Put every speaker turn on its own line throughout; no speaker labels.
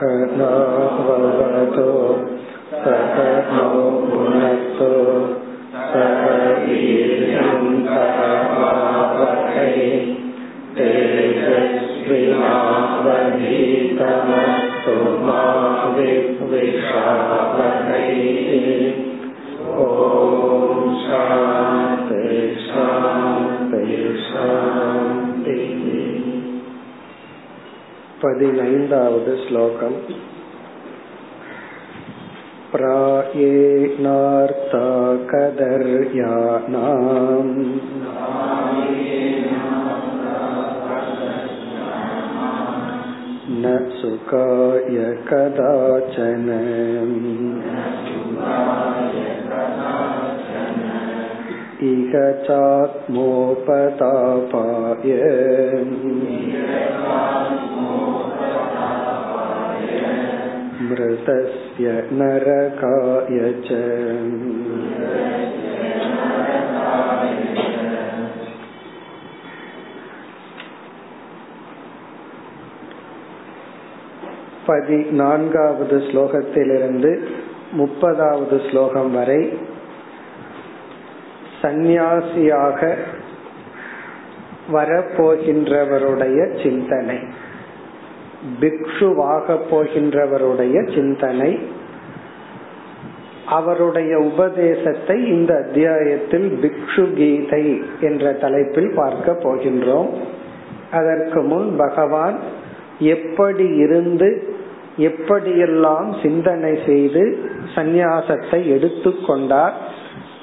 सहनाववतो सहनो भुनक्तो सह वीर्यङ्करमावहै तेजस्विनावधीतमस्तु मा विद्विषावहै ॐ शान्ति शान्ति शान्तिः பதினைந்தாவது ஸ்லோகம் प्रायेणार्था कदर्यानाम् न सुखाय कदाचन इह चात्मोपतापाय मृतस्य नरकाय च பதினான்காவது ஸ்லோகத்திலிருந்து முப்பதாவது ஸ்லோகம் வரை சந்நியாசியாக வரப்போகின்றவருடைய சிந்தனை பிக்ஷுவாக போகின்றவருடைய சிந்தனை அவருடைய உபதேசத்தை இந்த அத்தியாயத்தில் பிக்ஷு கீதை என்ற தலைப்பில் பார்க்க போகின்றோம். அதற்கு முன் பகவான் எப்படி இருந்து எப்படியெல்லாம் சிந்தனை செய்து சந்நியாசத்தை எடுத்துக்கொண்டார்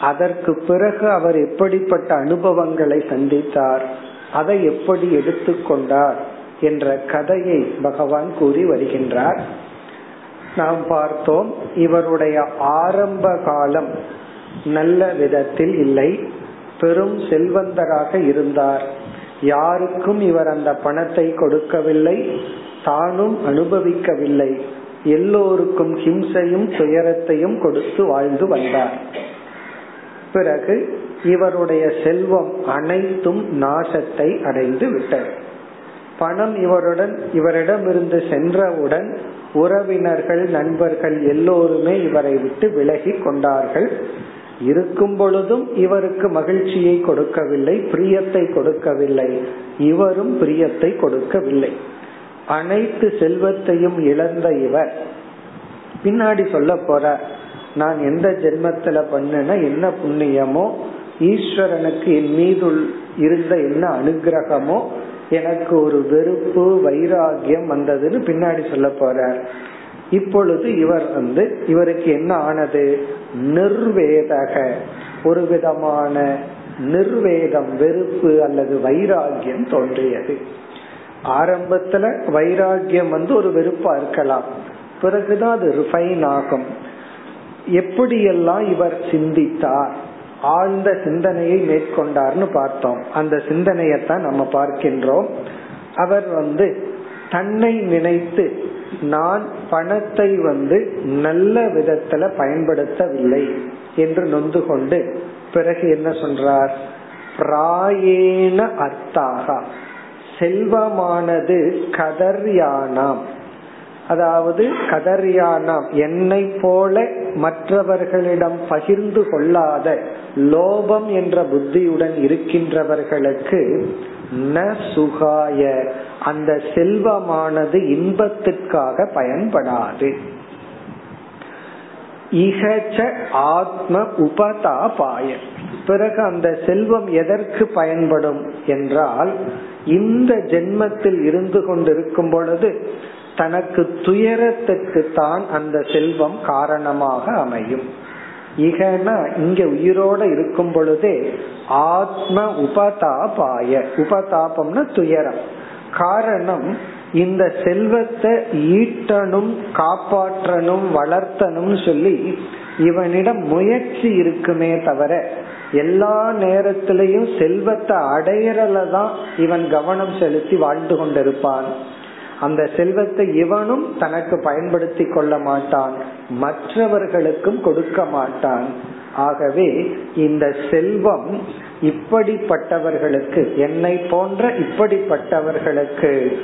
அதற்கு பிறகு அவர் எப்படிப்பட்ட அனுபவங்களை சந்தித்தார் அதை எப்படி எடுத்துக்கொண்டார் என்ற கதையை பகவான் கூறி வருகின்றார். நாம் பார்த்தோம் இவருடைய ஆரம்ப காலம் நல்ல விதத்தில் இல்லை. பெரும் செல்வந்தராக இருந்தார். யாருக்கும் இவர் அந்த பணத்தை கொடுக்கவில்லை தானும் அனுபவிக்கவில்லை. எல்லோருக்கும் ஹிம்சையும் துயரத்தையும் கொடுத்து வாழ்ந்து வந்தார். பிறகு இவருடைய செல்வம் அனைத்தும் நாசத்தை அடைந்து விட்டது. பணம் இவருடன் இவரிடம் இருந்து சென்றவுடன் உறவினர்கள் நண்பர்கள் எல்லோருமே இவரை விட்டு விலகி கொண்டார்கள். இருக்கும் பொழுதும் இவருக்கு மகிழ்ச்சியை கொடுக்கவில்லை பிரியத்தை கொடுக்கவில்லை. இவரும் பிரியத்தை கொடுக்கவில்லை. அனைத்து செல்வத்தையும் இழந்த இவர். பின்னாடி சொல்ல போற நான் எந்த ஜென்மத்துல பண்ணன என்ன புண்ணியமோ ஈஸ்வரனுக்கு என் மீது இருந்த என்ன அனுகிரகமோ எனக்கு ஒரு வெறுப்பு வைராகியம் வந்ததுன்னு பின்னாடி சொல்ல போறார் இப்பொழுது இவர் வந்து இவருக்கு என்ன ஆனது? நிர்வேதக. ஒரு விதமான நிர்வேதம் வெறுப்பு அல்லது வைராகியம் தோன்றியது. ஆரம்பத்துல வைராகியம் வந்து ஒரு வெறுப்பா இருக்கலாம். பிறகுதான் அது ரிஃபைன் ஆகும். எப்படியெல்லாம் இவர் சிந்தித்தார்? ஆழ்ந்த சிந்தனையை மேற்கொண்டார்னு பார்த்தோம். அந்த சிந்தனையத்தான் நம்ம பார்க்கின்றோம். அவர் வந்து தன்னை நினைத்து நான் பணத்தை வந்து நல்ல விதத்துல பயன்படுத்தவில்லை என்று நொந்து கொண்டு பிறகு என்ன சொல்றார்? பிராயேன அர்த்தாகா. செல்வமானது கதர்யானாம். அதாவது கதர்யானாம். என்னை போல மற்றவர்களிடம் பகிர்ந்து கொள்ளாத லோபம் என்ற புத்தியுடன் இருக்கின்றவர்களுக்கு ந சுகாய. அந்த செல்வமானது இன்பத்திற்காக பயன்படாது. இகச்ச ஆத்ம உபதாபாய. பிறகு அந்த செல்வம் எதற்கு பயன்படும் என்றால் இந்த ஜென்மத்தில் இருந்து கொண்டிருக்கும் பொழுது தனக்கு துயரத்துக்கு தான் அந்த செல்வம் காரணமாக அமையும். இகனா இங்க உயிரோட இருக்கும் பொழுதே ஆத்ம உபதாபாய உபதாபம்னா துயரம். காரணம் இந்த செல்வத்தை ஈட்டணும் காப்பாற்றணும் வளர்த்தணும் சொல்லி இவனிடம் முயற்சி இருக்குமே தவிர எல்லா நேரத்திலையும் செல்வத்தை அடையறல தான் இவன் கவனம் செலுத்தி வாழ்ந்து கொண்டிருப்பான். அந்த செல்வத்தை இவனும் தனக்கு பயன்படுத்தி கொள்ள மாட்டான். மற்றவர்களுக்கும் கொடுக்க மாட்டான். ஆகவே இந்த செல்வம் இப்படிப்பட்டவர்களுக்கு என்னை போன்ற இப்படிப்பட்டவர்களுக்கு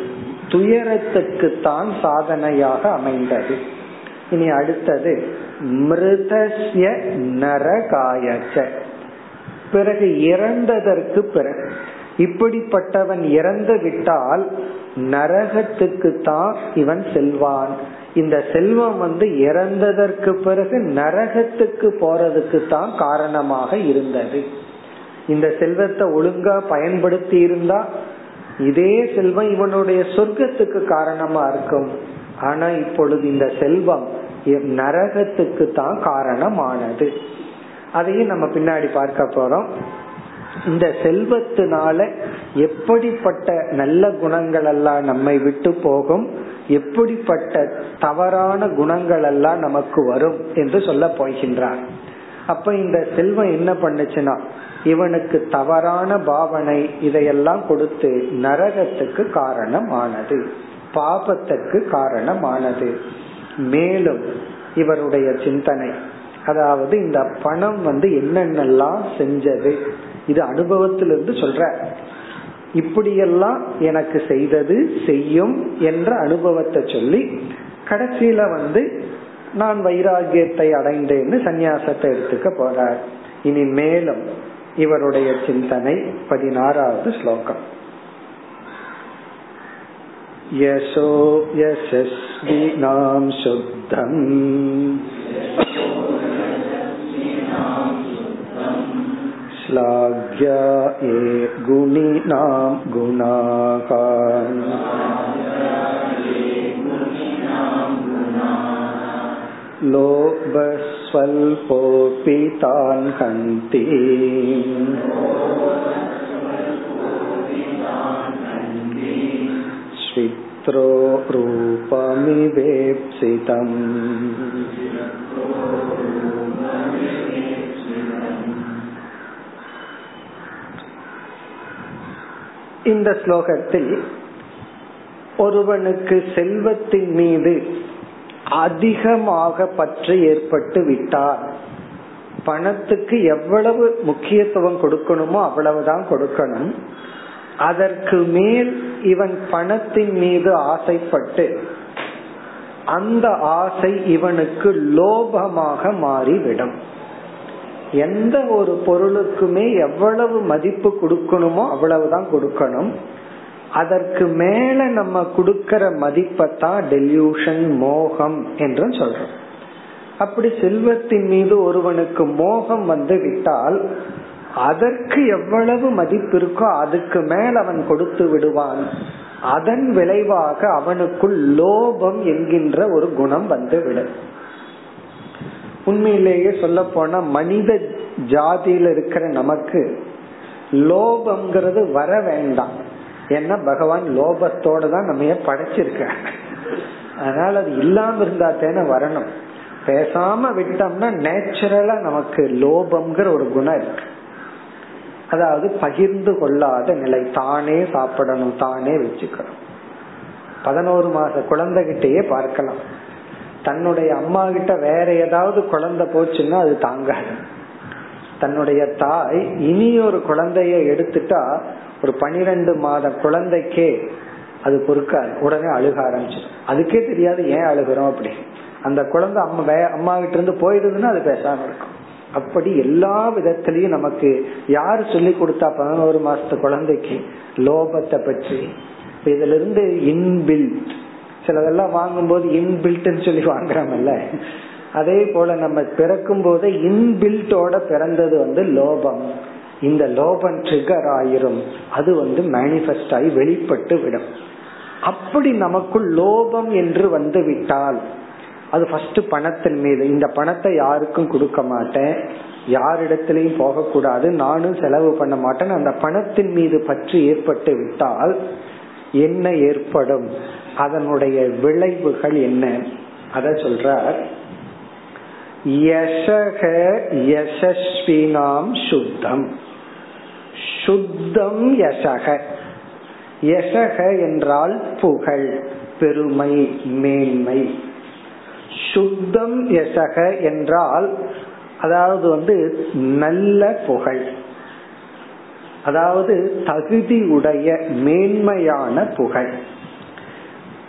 துயரத்துக்கு தான் சாதனையாக அமைந்தது. இனி அடுத்தது மிருதஸ்ய நரகாயச்ச. பிறகு இறந்ததற்கு பிறகு இப்படிப்பட்டவன் இறந்து விட்டால் நரகத்துக்கு தான் இவன் செல்வான். இந்த செல்வம் வந்து இறந்ததற்கு பிறகு நரகத்துக்கு போறதுக்கு தான் காரணமாக இருந்தது. இந்த செல்வத்தை ஒழுங்கா பயன்படுத்தி இருந்தா இதே செல்வம் இவனுடைய சொர்க்கத்துக்கு காரணமா இருக்கும். ஆனா இப்பொழுது இந்த செல்வம் நரகத்துக்கு தான் காரணமானது. அதையும் நம்ம பின்னாடி பார்க்க போறோம். இந்த செல்வத்தினால எப்படிப்பட்ட நல்ல குணங்கள் எல்லாம் நம்மை விட்டு போகும்? எப்படிப்பட்ட தவறான குணங்கள் எல்லாம் நமக்கு வரும் என்று சொல்ல போகின்றார். அப்ப இந்த செல்வம் என்ன பண்ணுச்சுன்னா இவனுக்கு தவறான பாவனை இதையெல்லாம் கொடுத்து நரகத்துக்கு காரணமானது பாபத்துக்கு காரணமானது. மேலும் இவருடைய சிந்தனை அதாவது இந்த பணம் வந்து என்னென்னலாம் செஞ்சது இது அனுபவத்திலிருந்து சொல்ற. இப்படியெல்லாம் எனக்கு செய்தது செய்யும் என்ற அனுபவத்தை சொல்லி கடைசியில வந்து நான் வைராகியத்தை அடைந்தேன்னு சந்நியாசத்தை எடுத்துக்க போறார். இனி மேலும் இவருடைய சிந்தனை பதினாறாவது ஸ்லோகம். யசோ யசஸ்வினாம் சுத்தம். श्लाघ्या ये गुणिनां गुणाः लोभस्वल्पोऽपि तान् हन्ति श्वित्रो रूपमिवेप्सितम् இந்த ஸ்லோகத்தில் ஒருவனுக்கு செல்வத்தின் மீது அதிகமாக பற்று ஏற்பட்டு விட்டார். பணத்துக்கு எவ்வளவு முக்கியத்துவம் கொடுக்கணுமோ அவ்வளவுதான் கொடுக்கணும். அதற்கு மேல் இவன் பணத்தின் மீது ஆசைப்பட்டு அந்த ஆசை இவனுக்கு லோபமாக மாறிவிடும். எந்த ஒரு பொருளுக்குமே எவ்வளவு மதிப்பு கொடுக்கணுமோ அவ்வளவுதான் கொடுக்கணும். அதற்கு மேல நம்ம கொடுக்கற மதிப்பைத்தான் டெல்யூஷன் மோகம் என்று சொல்றோம். அப்படி செல்வத்தின் மீது ஒருவனுக்கு மோகம் வந்து விட்டால் அதற்கு எவ்வளவு மதிப்பு இருக்கோ அதுக்கு மேல் அவன் கொடுத்து விடுவான். அதன் விளைவாக அவனுக்குள் லோபம் என்கின்ற ஒரு குணம் வந்துவிடும் உண்மையிலேயே சொல்ல போனா மனித ஜாதியில இருக்கிற நமக்கு லோபம்ங்கிறது வர வேண்டாம். ஏன்னா பகவான் லோபத்தோட தான் நம்ம படைச்சிருக்க அதனால அது இல்லாம இருந்தா தானே வரணும். பேசாம விட்டோம்னா நேச்சுரலா நமக்கு லோபம்ங்கிற ஒரு குணம் இருக்கு. அதாவது பகிர்ந்து கொள்ளாத நிலை. தானே சாப்பிடணும் தானே வச்சுக்கணும். பதினோரு மாச குழந்தைகிட்டயே பார்க்கலாம். தன்னுடைய அம்மா கிட்ட வேற ஏதாவது குழந்தை போச்சுன்னா அது தாங்காது. தன்னுடைய தாய் இனி ஒரு குழந்தைய எடுத்துட்டா ஒரு பனிரெண்டு மாத குழந்தைக்கே அது பொறுக்காது. உடனே அழுக ஆரம்பிச்சிடும். அதுக்கே தெரியாது ஏன் அழுகிறோம் அப்படி. அந்த குழந்தை அம்மா அம்மா கிட்ட இருந்து போயிடுதுன்னா அது பேசாம இருக்கும். அப்படி எல்லா விதத்திலையும் நமக்கு யார் சொல்லி கொடுத்தா பதினோரு மாசத்து குழந்தைக்கு லோபத்தை பற்றி? இதுல இருந்து இன்பில்ட் சிலதெல்லாம் வாங்கும்போது இன்பில்ட்னு சொல்லி வாங்குறோம்ல. அதே போல நம்ம பிறக்கும் போது இன்பில்ட்டோட பிறந்தது வந்து லோபம். இந்த லோபம் ட்ரிகர் ஆயிரும். அது வந்து மேனிபெஸ்ட் ஆகி வெளிப்பட்டு விடும். அப்படி நமக்குள் லோபம் என்று வந்து விட்டால் அது ஃபர்ஸ்ட் பணத்தின் மீது. இந்த பணத்தை யாருக்கும் கொடுக்க மாட்டேன். யாரிடத்திலையும் போகக்கூடாது. நானும் செலவு பண்ண மாட்டேன் அந்த பணத்தின் மீது பற்றி ஏற்பட்டு விட்டால் என்ன ஏற்படும் அதனுடைய விளைவுகள் என்ன? அத சொல்றார். யசக யசஸ்வினாம் சுத்தம். சுத்தம் யசக. யசக என்றால் புகழ் பெருமை மேன்மை. சுத்தம் யசக என்றால் அதாவது வந்து நல்ல புகழ். அதாவது தகுதி உடைய மேன்மையான புகழ்.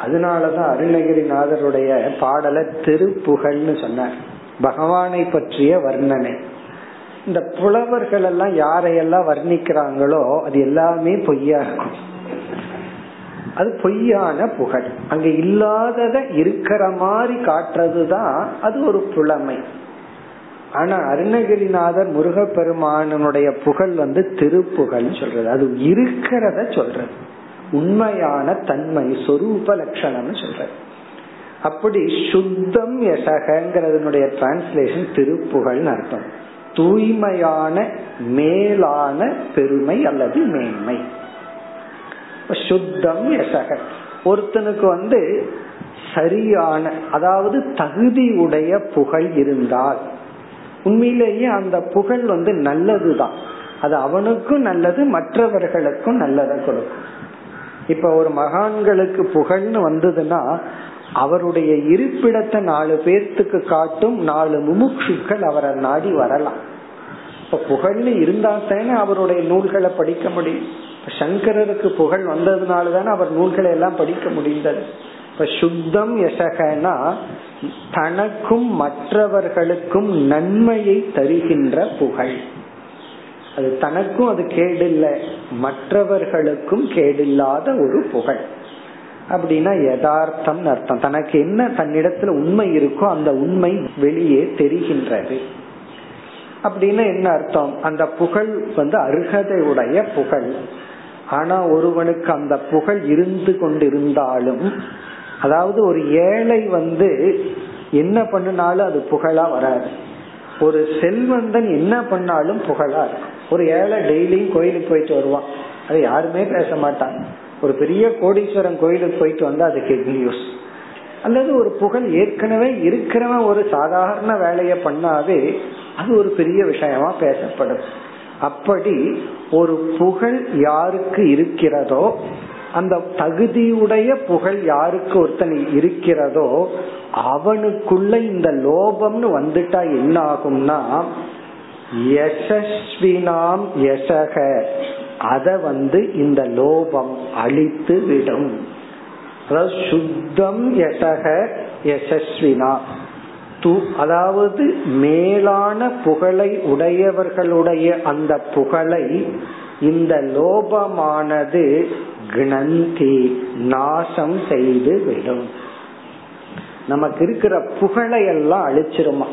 அதனாலதான் அருணகிரிநாதருடைய பாடலை திருப்புகழ்னு சொன்னார். பகவானை பற்றிய வர்ணனை. இந்த புலவர்கள் எல்லாம் யாரையெல்லாம் வர்ணிக்கிறாங்களோ அது எல்லாமே பொய்யா இருக்கும். அது பொய்யான புகழ். அங்க இல்லாதத இருக்கிற மாதிரி காட்டுறதுதான் அது ஒரு புலமை. ஆனா அருணகிரிநாதர் முருகப்பெருமானனுடைய புகழ் வந்து திருப்புகழ் சொல்றது. அது இருக்கிறத சொல்றது. உண்மையான தன்மை சொரூப லட்சணம்னு சொல்றது. அப்படி சுத்தம் யசகங்கிறதுனுடைய டிரான்ஸ்லேஷன் திருப்புகழ்னு அர்த்தம். தூய்மையான மேலான பெருமை அல்லது மேன்மை. சுத்தம் யசக. ஒருத்தனுக்கு வந்து சரியான அதாவது தகுதி உடைய புகழ் இருந்தால் உண்மையிலேயே அந்த புகழ் வந்து நல்லதுதான். அது அவனுக்கும் நல்லது மற்றவர்களுக்கும் நல்லதை கொடுக்கும். இப்ப ஒரு மகான்களுக்கு புகழ்னு வந்ததுன்னா அவருடைய இருப்பிடத்தை நாலு பேர்த்துக்கு காட்டும் நாலு முமுட்சுக்கள் அவரை நாடி வரலாம். இப்ப புகழ்னு இருந்தா தானே அவருடைய நூல்களை படிக்க முடியும். சங்கரருக்கு புகழ் வந்ததுனால தானே அவர் நூல்களை எல்லாம் படிக்க முடிந்தது. இப்ப சுத்தம் யசகனா தனக்கும் மற்றவர்களுக்கும் நன்மையை தருகின்ற புகழ். அது தனக்கும் அது கேடில்லை மற்றவர்களுக்கும் கேடில்லாத ஒரு புகழ். அப்படின்னா யதார்த்தம் அர்த்தம். தனக்கு என்ன தன்னிடத்துல உண்மை இருக்கோ அந்த உண்மை வெளியே தெரிகின்றது. அப்படின்னு என்ன அர்த்தம்? அந்த புகழ் வந்து அருகதையுடைய புகழ். ஆனா ஒருவனுக்கு அந்த புகழ் இருந்து கொண்டிருந்தாலும் அதாவது ஒரு ஏழை வந்து என்ன பண்ணினாலும் அது புகழா வராது. ஒரு செல்வந்தன் என்ன பண்ணாலும் புகழா இருக்கும். ஒரு ஏழை டெய்லியும் கோயிலுக்கு போயிட்டு வருவான். அதை யாருமே பேச மாட்டாங்க ஒரு பெரிய கோடீஸ்வரன் கோயிலுக்கு போயிட்டு வந்தா அது நியூஸ் அல்லது ஒரு புகழ் ஏற்கனவே இருக்கிறவன் ஒரு சாதாரண வேலையை பண்ணாவே அது ஒரு பெரிய விஷயமா பேசப்படும். அப்படி ஒரு புகழ் யாருக்கு இருக்கிறதோ அந்த தகுதியுடைய புகழ் யாருக்கு ஒருத்தன் இருக்கிறதோ அவனுக்குள்ள இந்த லோபம்னு வந்துட்டா என்ன ஆகும்னா யசஸ்வினாம் யசக. அத வந்து இந்த லோபம் அழித்து விடும். அதாவது சுத்தம் யசக யசஸ்வினா. து அதாவது மேலான புகழை உடையவர்களுடைய அந்த புகழை இந்த லோபமானது கிணந்தி நாசம் செய்து விடும். நமக்கு இருக்கிற புகழை எல்லாம் அழிச்சிருமா?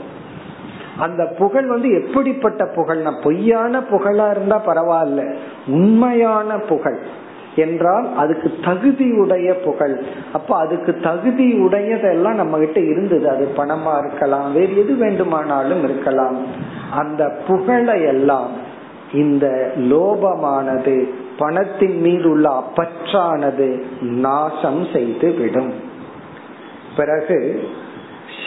அந்த புகழ் வந்து எப்படிப்பட்ட புகழ்னா பொய்யான புகழா இருந்தா பரவாயில்ல உண்மையான புகழ். என்றால் அதுக்கு தகுதியுடைய புகழ். அப்ப அதுக்கு தகுதி உடையதெல்லாம் நம்ம கிட்ட இருந்தது. அது பணமா இருக்கலாம் வேறு எது வேண்டுமானாலும் இருக்கலாம். அந்த புகழை எல்லாம் இந்த லோபமானது பணத்தின் மீது உள்ள அப்பற்றானது நாசம் செய்து விடும் பிறகு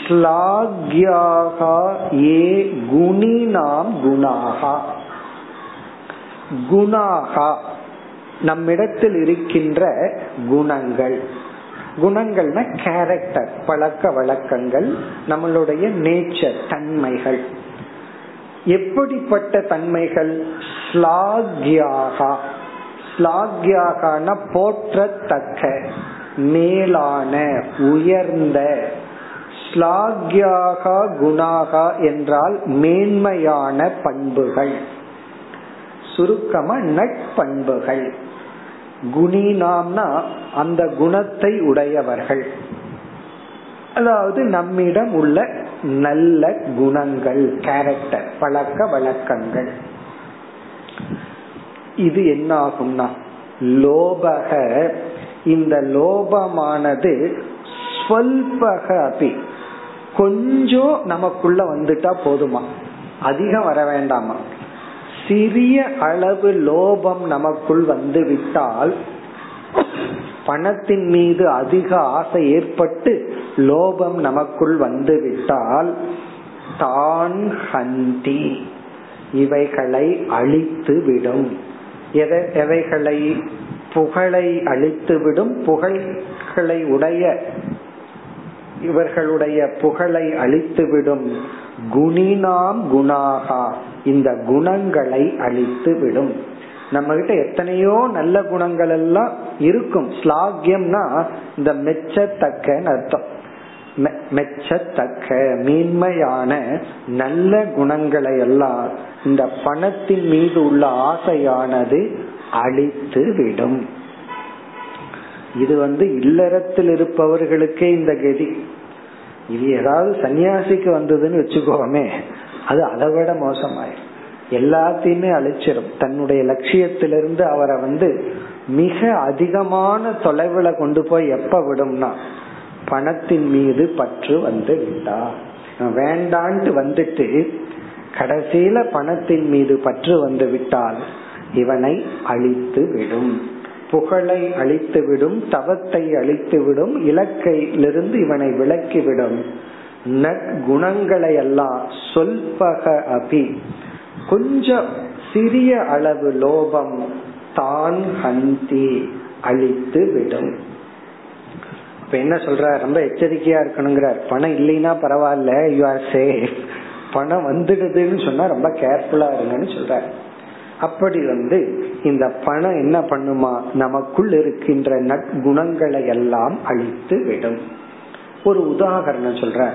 ஸ்லாக்யாகா ஏ குணினாம் குணாகா. குணாகா நம்மிடத்தில் இருக்கின்ற குணங்கள். குணங்கள்னா கேரக்டர் பழக்க வழக்கங்கள் நம்மளுடைய நேச்சர் தன்மைகள். எப்படிப்பட்ட தன்மைகள்? ஸ்லாக்யாகா. ஸ்லாக்யாகான போற்றத்தக்க மேலான உயர்ந்த. ஸ்லாக்யாகா குணாகா என்றால் மேன்மையான பண்புகள். சுருக்கமா நட்பண்புகள். குணினாம்னா அந்த குணத்தை உடையவர்கள். அதாவது நம்மிடம் உள்ள நல்ல குணங்கள் கேரக்டர் பழக்க வழக்கங்கள். இது என்ன ஆகும்னா லோபக இந்த லோபமானது ஸ்வல்பக அபி. கொஞ்சம் நமக்குள்ள வந்துட்டா போதுமா? அதிகம் வர வேண்டாமா? சிறிய அளவு லோபம் நமக்குள் வந்து விட்டால் பணத்தின் மீது அதிக ஆசை ஏற்பட்டு லோபம் நமக்குள் வந்துவிட்டால் தான் ஹந்தி. இவைகளை அழித்து விடும் எவைகளை? புகழை அழித்து விடும் புகழ்களை உடைய இவர்களுடைய புகழை அழித்துவிடும். குணினாம் குணாகா. இந்த குணங்களை அழித்து விடும் நம்ம கிட்ட எத்தனையோ நல்ல குணங்கள் எல்லாம் இருக்கும். ஸ்லாகியம்னா இந்த மெச்சத்தக்கன்னு அர்த்தம். மெச்சத்தக்க மேன்மையான நல்ல குணங்களை எல்லாம் இந்த பணத்தின் மீது உள்ள ஆசையானது அழித்து விடும். இது வந்து இல்லறத்தில் இருப்பவர்களுக்கே இந்த கதி. இது ஏதாவது சன்னியாசிக்கு வந்ததுன்னு வச்சுக்கோமே அது அதை விட மோசமாயிரும். எல்லாத்தையுமே அழிச்சிடும் தன்னுடைய லட்சியத்திலிருந்து அவரை வந்து மிக அதிகமான தொலைவுல கொண்டு போய் எப்ப விடும்னா பணத்தின் மீது பற்று வந்து விட்டார். வேண்டான்ட்டு வந்துட்டு கடைசியில பணத்தின் மீது பற்று வந்து விட்டால் இவனை அழித்து விடும். புகழை அழித்து விடும் தவத்தை அழித்து விடும் இலக்கையிலிருந்து இவனை விலக்கிவிடும் நற்குணங்களை எல்லாம் சொல்பக அபி. கொஞ்சம் சிறிய அளவு லோபம் தான் ஹந்தி அழித்து விடும். இப்ப என்ன சொல்ற? ரொம்ப எச்சரிக்கையா இருக்கணுங்கிறார். பணம் இல்லைன்னா பரவாயில்ல. யூ ஆர் சேஃப் பணம் வந்துடுதுன்னு சொன்னா ரொம்ப கேர்ஃபுல்லா இருங்கன்னு சொல்ற அப்படி வந்து இந்த பணம் என்ன பண்ணுமா? நமக்குள் இருக்கின்ற நற்குணங்களை எல்லாம் அழித்து விடும். ஒரு உதாகரணம் சொல்ற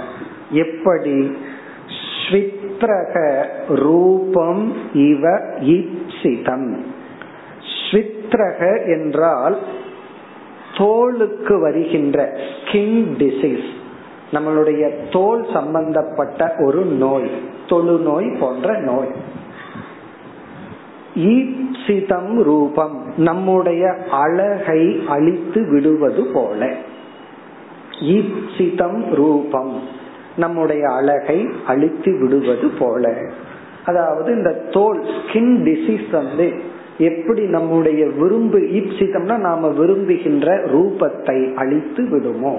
எப்படி? ஸ்வித்ரக ரூபம் இவ ஈப்சிதம். ஸ்வித்ரக என்றால் தோலுக்கு வருகின்ற ஸ்கின் டிசீஸ் நம்மளுடைய தோல் சம்பந்தப்பட்ட ஒரு நோய் தொழு நோய் போன்ற நோய். ஈப்சிதம் ரூபம் நம்முடைய அழகை அழித்து விடுவது போல. ஈப்சிதம் ரூபம் நம்முடைய அழகை அழித்து விடுவது போல. அதாவது இந்த தோல் ஸ்கின் டிசீஸ் வந்து எப்படி நம்முடைய விரும்பு ஈப்சிதம்னா நாம விரும்புகின்ற ரூபத்தை அழித்து விடுமோ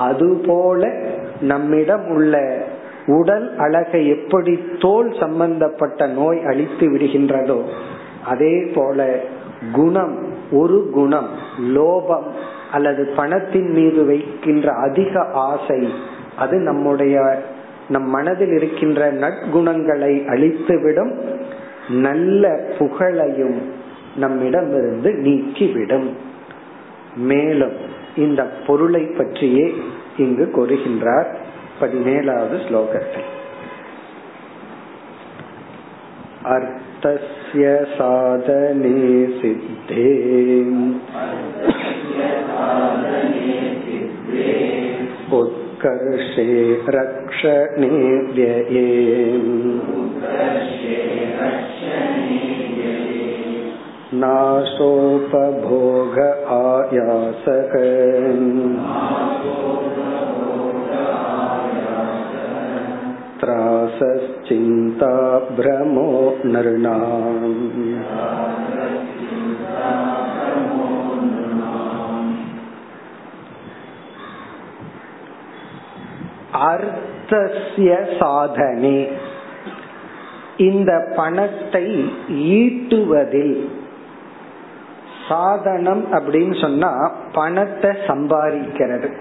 அதுபோல நம்மிடம் உள்ள உடல் அழகை எப்படி தோல் சம்பந்தப்பட்ட நோய் அழித்து விடுகின்றதோ அதே போல குணம் ஒரு குணம் லோபம் அல்லது பணத்தின் மீது வைக்கின்ற அதிக ஆசை அது நம்முடைய நம் மனதில் இருக்கின்ற நற்குணங்களை அழித்துவிடும் நல்ல புகழையும் நம்மிடமிருந்து நீக்கிவிடும் மேலும் இந்த பொருளை பற்றியே இங்கு கூறுகின்றார் பதினேழாவது ஸ்லோகத்தில் அர்த்தஸ்ய சாதனே சித்தே उत्कर्षे रक्षणे व्यये नाशोपभोग आयासक त्रासश्चिन्ता भ्रमो नृणाम् அர்த்தசிய சாதனை இந்த பணத்தை ஈட்டுவதில் சாதனம் அப்படின்னு சொன்னா பணத்தை சம்பாதிக்கிறது.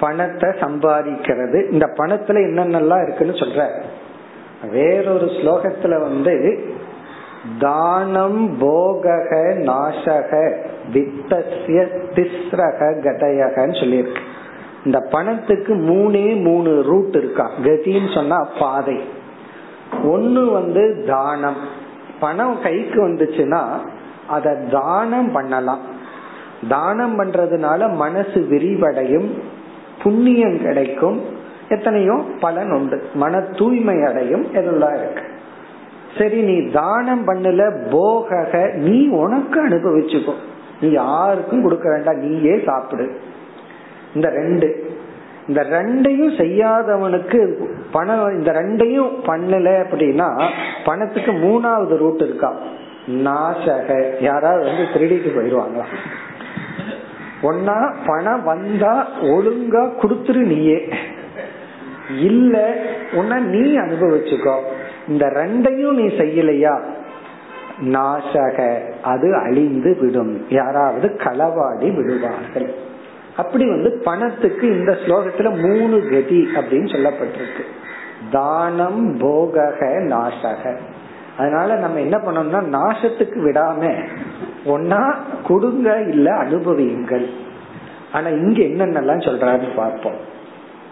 பணத்தை சம்பாதிக்கிறது. இந்த பணத்துல என்னென்னலாம் இருக்குன்னு சொல்ற. வேறொரு ஸ்லோகத்துல வந்து தானம் போகக நாசக வித்தசிய திஸ்ரக கதையகன்னு சொல்லியிருக்கு. இந்த பணத்துக்கு மூணே மூணு ரூட் இருக்கா. கதின்னு சொன்னா பாதை. ஒன்னு வந்து தானம். பணம் கைக்கு வந்துச்சுன்னா அத தானம் பண்ணலாம். தானம் பண்றதுனால மனசு விரிவடையும் புண்ணியம் கிடைக்கும். எத்தனையோ பலன் உண்டு. மன தூய்மை அடையும் எல்லாம் இருக்கு. சரி நீ தானம் பண்ணல போக நீ உனக்கு அனுபவிச்சுக்கோ. நீ யாருக்கும் கொடுக்க வேண்டாம் நீயே சாப்பிடு. இந்த ரெண்டு. இந்த ரெண்டையும் செய்யாதவனுக்கு பணம் இந்த ரெண்டையும் பண்ணல அப்படின்னா பணத்துக்கு மூணாவது ரூட் இருக்கா? நாசக. யாராவது வந்து திருடிட்டு போயிடுவாங்களா? ஒன்னா பணம் வந்தா ஒழுங்கா குடுத்துரு நீயே. இல்ல உன்ன நீ அனுபவிச்சுக்கோ. இந்த ரெண்டையும் நீ செய்யலையா? நாசக. அது அழிந்து விடும். யாராவது களவாடி விடுவார்கள். அப்படி வந்து பணத்துக்கு இந்த ஸ்லோகத்துல மூணு கதி அப்படின்னு சொல்லப்பட்டிருக்கு. தானம் போகக நாசக அதனால நம்ம என்ன பண்ணோம்னா நாசத்துக்கு விடாம ஒன்னா கொடுங்க இல்ல அனுபவியுங்கள். ஆனா இங்க என்னென்னலாம் சொல்றாருன்னு பார்ப்போம்.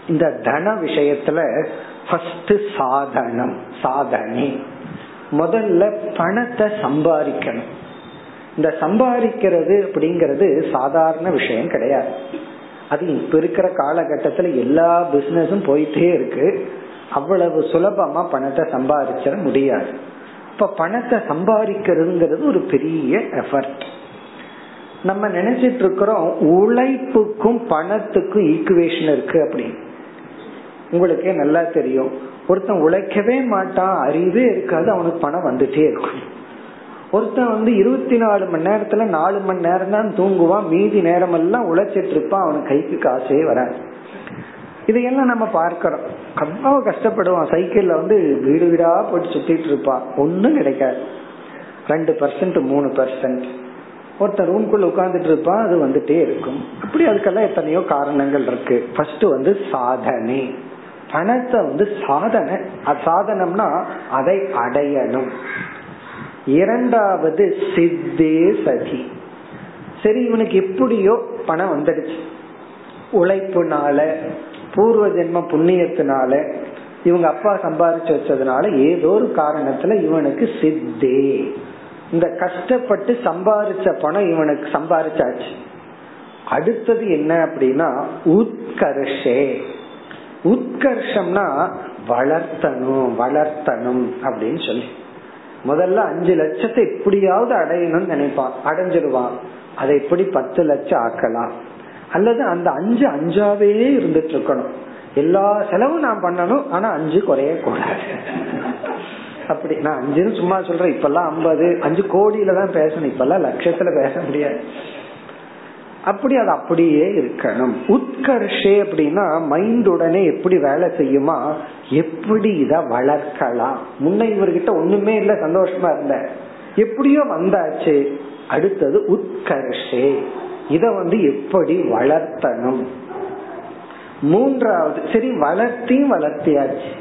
இந்த தன விஷயத்துல ஃபர்ஸ்ட் சாதனம் சாதனை. முதல்ல பணத்தை சம்பாதிக்கணும். இந்த சம்பாதிக்கிறது அப்படிங்கறது சாதாரண விஷயம் கிடையாது. அது இப்ப இருக்கிற காலகட்டத்துல எல்லா பிசினஸும் போயிட்டே இருக்கு. அவ்வளவு சுலபமா பணத்தை சம்பாதிச்சிட முடியாது. இப்ப பணத்தை சம்பாதிக்கிறதுங்கிறது ஒரு பெரிய எஃபர்ட் நம்ம நினைச்சிட்டு இருக்கிறோம் உழைப்புக்கும் பணத்துக்கும் ஈக்குவேஷன் இருக்கு அப்படின்னு. உங்களுக்கே நல்லா தெரியும். ஒருத்தன் உழைக்கவே மாட்டான் அறிவே இருக்காது அவனுக்கு பணம் வந்துட்டே இருக்கும். ஒருத்தன் வந்து இருபத்தி நாலு மணி நேரத்துல நாலு மணி நேரம் தான் தூங்குவான். மீதி நேரம் எல்லாம் உழைச்சிட்டு இருப்பான். அவனுக்கு கைக்கு காசே வராது. இதையெல்லாம் நம்ம பார்க்கிறோம். அவ்வளவு கஷ்டப்படுவான். சைக்கிள்ல வந்து வீடு வீடா போட்டு சுத்திட்டு இருப்பான். ஒன்னும் கிடைக்காது. ரெண்டு பர்சன்ட் மூணு பர்சன்ட் ஒருத்தர் ரூம்குள்ள உட்கார்ந்துட்டு இருப்பான். அது வந்துட்டே இருக்கும். அப்படி அதுக்கெல்லாம் எத்தனையோ காரணங்கள் இருக்கு. ஃபர்ஸ்ட் வந்து சாதனை. பணத்தை வந்து சாதனை. சாதனம்னா அதை அடையணும். இரண்டாவது சித்தே சதி. சரி இவனுக்கு எப்படியோ பணம் வந்துடுச்சு. உழைப்புனால பூர்வ ஜென்ம புண்ணியத்தினால இவங்க அப்பா சம்பாதிச்சு வச்சதுனால ஏதோ ஒரு காரணத்துல இவனுக்கு சித்தே. இந்த கஷ்டப்பட்டு சம்பாதிச்ச பணம் இவனுக்கு சம்பாதிச்சாச்சு அடுத்தது என்ன அப்படின்னா உத்கர்ஷே. உத்கர்ஷம்னா வளர்த்தனும் வளர்த்தனும் அப்படின்னு சொல்லி. முதல்ல அஞ்சு லட்சத்தை எப்படியாவது அடையணும்னு நினைப்பான். அடைஞ்சிருவான். அதை எப்படி பத்து லட்சம் ஆக்கலாம்? அல்லது அந்த அஞ்சு அஞ்சாவே இருந்துட்டு இருக்கணும் எல்லா செலவும் நான் பண்ணணும் ஆனா அஞ்சு குறைய கூடாது அப்படி. நான் அஞ்சுன்னு சும்மா சொல்றேன். இப்பெல்லாம் ஐம்பது அஞ்சு கோடியில தான் பேசணும். இப்பெல்லாம் லட்சத்துல பேச முடியாது. அப்படி அது அப்படியே இருக்கணும். உத்கர்ஷே அப்படின்னா மைண்ட் உடனே எப்படி வேலை செய்யுமா? எப்படி இத வளர்க்கலாம்? முன்ன இவர்கிட்ட ஒண்ணுமே இல்ல சந்தோஷமா இருந்த. எப்படியோ வந்தாச்சு. அடுத்தது உத்கர்ஷே. இத வந்து எப்படி வளர்த்தணும்? மூன்றாவது சரி வளர்த்தியும் வளர்த்தியாச்சு.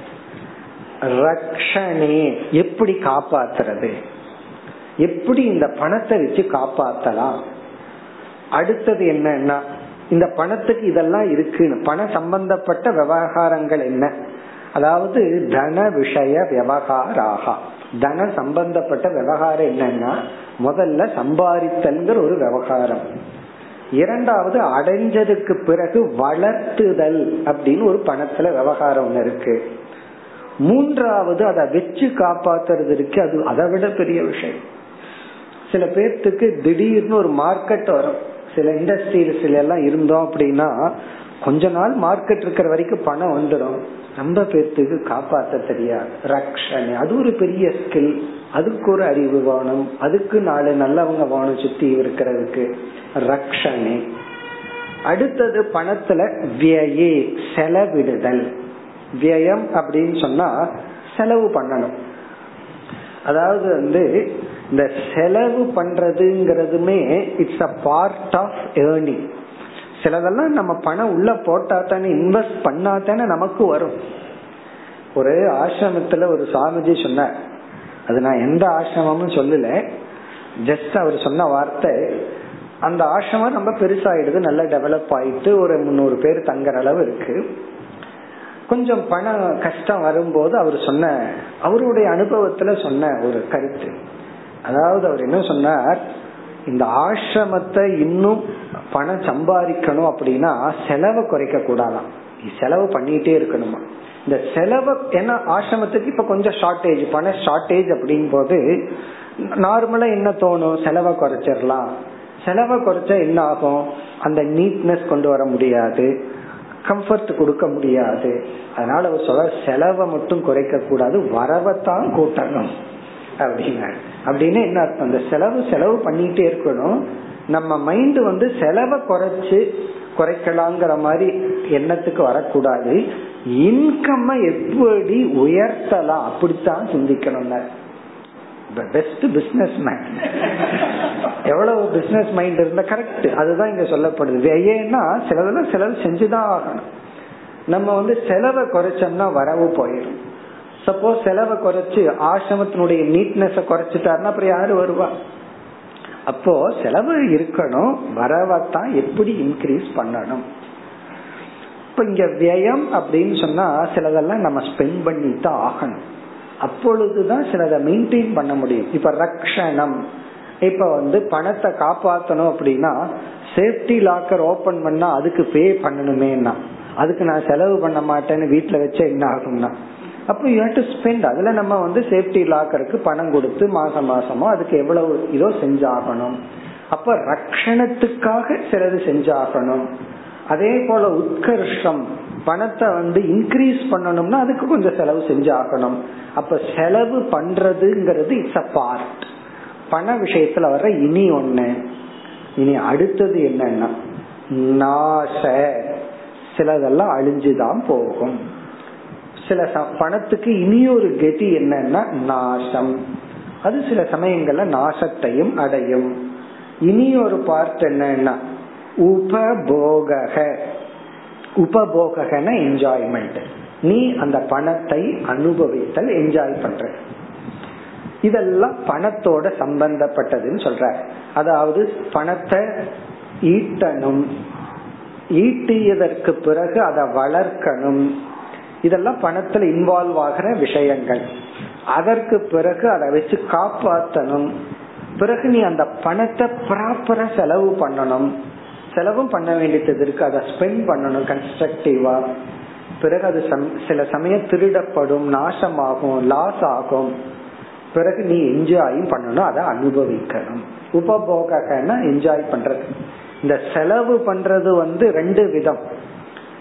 ரக்ஷனே எப்படி காப்பாத்துறது? எப்படி இந்த பணத்தை வச்சு காப்பாத்தலாம்? அடுத்தது என்னன்னா இந்த பணத்துக்கு இதெல்லாம் இருக்குன்னு பண சம்பந்தப்பட்ட விவகாரங்கள் என்ன? அதாவது தன விஷய விவகாராக. தன சம்பந்தப்பட்ட விவகாரம் என்னன்னா முதல்ல சம்பாதித்தல்ங்கிற ஒரு விவகாரம். இரண்டாவது அடைஞ்சதுக்கு பிறகு வளர்த்துதல் அப்படின்னு ஒரு பணத்துல விவகாரம் ஒண்ணு இருக்கு. மூன்றாவது அதை வச்சு காப்பாத்துறது இருக்கு. அது அதை விட பெரிய விஷயம். சில பேர்த்துக்கு திடீர்னு ஒரு மார்க்கெட் வரும். சில இண்டஸ்ட்ரீஸ்ல எல்லாம் இருந்தோம் அப்படின்னா கொஞ்ச நாள் மார்க்கெட் இருக்கிற வரைக்கும் பணம் வந்துடும் ரொம்ப பேர்த்துக்கு காப்பாத்த தெரியாது. ரக்ஷன் அது ஒரு பெரிய ஸ்கில் அதுக்கு ஒரு அறிவு வேணும். அதுக்கு நாலு நல்லவங்க வேணும் சுத்தி இருக்கிறதுக்கு. ரக்ஷனை அடுத்தது பணத்துல வியே செலவிடுதல். வியம் அப்படின்னு சொன்னா செலவு பண்ணணும். அதாவது வந்து இந்த செலவு பண்றதுங்கிறதுமே it's a part of earning சிலதெல்லாம் நம்ம பணம் உள்ள போட்டா தானே இன்வெஸ்ட் பண்ணா தானே நமக்கு வரும். ஒரு ஆசிரமத்துல ஒரு சாமிஜி சொன்னார். அது நான் எந்த ஆசிரமமும் சொல்லல. ஜஸ்ட் அவர் சொன்ன வார்த்தை அந்த ஆசிரமம் ரொம்ப பெருசாயிடுது நல்லா டெவலப் ஆயிட்டு ஒரு முந்நூறு பேர் தங்குற அளவு இருக்கு. கொஞ்சம் பண கஷ்டம் வரும்போது அவர் சொன்ன அவருடைய அனுபவத்துல சொன்ன ஒரு கருத்து. அதாவது அவர் என்ன சொன்னார்? இந்த ஆசிரமத்தை இன்னும் பணம் சம்பாதிக்கணும் அப்படின்னா செலவை குறைக்க கூடாதாம் செலவு பண்ணிட்டே இருக்கணுமா? இந்த செலவு ஏன்னா ஆசிரமத்துக்கு இப்ப கொஞ்சம் ஷார்டேஜ் பண ஷார்டேஜ் அப்படிங்கும் போது நார்மலா என்ன தோணும்? செலவை குறைச்சிடலாம். செலவை குறைச்சா என்ன ஆகும்? அந்த நீட்னஸ் கொண்டு வர முடியாது. கம்ஃபர்ட் கொடுக்க முடியாது. அதனால அவர் சொல்ற செலவை மட்டும் குறைக்க கூடாது வரவைத்தான் கூட்டணும். அப்படின்னா அப்படின்னு என்ன அர்த்தம்? அந்த செலவு செலவு பண்ணிட்டே இருக்கணும். நம்ம மைண்ட் வந்து செலவை குறைச்சு குறைக்கலாங்கிற மாதிரி எண்ணத்துக்கு வரக்கூடாது. இன்கம் எப்படி உயர்த்தலாம்? அப்படித்தான் சிந்திக்கணும் பெஸ்ட் பிசினஸ் மேன் எவ்வளவு பிசினஸ் மைண்ட் இருந்தா கரெக்ட் அதுதான் இங்க சொல்லப்படுது. ஏன்னா சிலதெல்லாம் செலவு செஞ்சுதான் ஆகணும். நம்ம வந்து செலவை குறைச்சோம்னா வரவு போயிடும். சப்போஸ் செலவை குறைச்சு ஆசிரமத்தினுடைய நீட்னஸ குறைச்சிட்டாருன்னா அப்புறம் யாரு வருவா? அப்போ செலவு இருக்கணும் வரவத்தான் எப்படி இன்க்ரீஸ் பண்ணணும். இப்ப இங்க வியம் அப்படின்னு சொன்னா சிலதெல்லாம் நம்ம ஸ்பெண்ட் பண்ணி தான் ஆகணும். அப்பொழுதுதான் சிலதை மெயின்டைன் பண்ண முடியும். இப்ப ரக்ஷணம். இப்ப வந்து பணத்தை காப்பாத்தணும் அப்படின்னா சேஃப்டி லாக்கர் ஓபன் பண்ணா அதுக்கு பே பண்ணணுமேனா அதுக்கு நான் செலவு பண்ண மாட்டேன்னு வீட்டுல வச்சா என்ன ஆகும்னா அப்ப யூ டு ஸ்பெண்ட் அதுல நம்ம வந்து சேஃப்டி லாக்கருக்கு பணம் கொடுத்து மாசம் மாசமோ அதுக்கு எவ்வளவு இதோ செஞ்சாகணும். அப்ப ரக்ஷணத்துக்காக சிலது செஞ்சாகணும். அதே போல உத்கர்ஷம் பணத்தை வந்து இன்க்ரீஸ் பண்ணணும்னா அதுக்கு கொஞ்சம் செலவு செஞ்சாகணும். அப்ப செலவு பண்றதுங்கிறது இட்ஸ் அ பார்ட் பண விஷயத்துல வர்ற இனி ஒண்ணு. இனி அடுத்தது என்னன்னா நாச. சிலதெல்லாம் அழிஞ்சுதான் போகும். சில பணத்துக்கு இனி ஒரு கதி என்னன்னா நாசம். அது சில சமயங்கள்ல நாசத்தையும் அடையும். இனி ஒரு பார்ட் என்னன்னா உபபோக உபபோகன என்ஜாய்மெண்ட் நீ அந்த பணத்தை அனுபவித்தல் என்ஜாய் பண்ற. இதெல்லாம் பணத்தோட சம்பந்தப்பட்டதுன்னு சொல்ற. அதாவது பணத்தை ஈட்டணும். ஈட்டியதற்கு பிறகு அதை வளர்க்கணும். இதெல்லாம் பணத்துல இன்வால்வ் ஆகிற விஷயங்கள். அதற்கு பிறகு அதை வச்சு காப்பாற்றணும் பிறகு நீ அந்த பணத்தை ப்ராப்பரா செலவு பண்ணணும். செலவும் பண்ண வேண்டியது இருக்கு. அதை ஸ்பெண்ட் பண்ணணும் கன்ஸ்ட்ரக்டிவா பிறகு அது சில சமயம் திருடப்படும் நாசமாகும் லாஸ் ஆகும். பிறகு நீ என்ஜாயும் பண்ணணும். அதை அனுபவிக்கணும். உபபோகன்னா என்ஜாய் பண்றது. இந்த செலவு பண்றது வந்து ரெண்டு விதம்.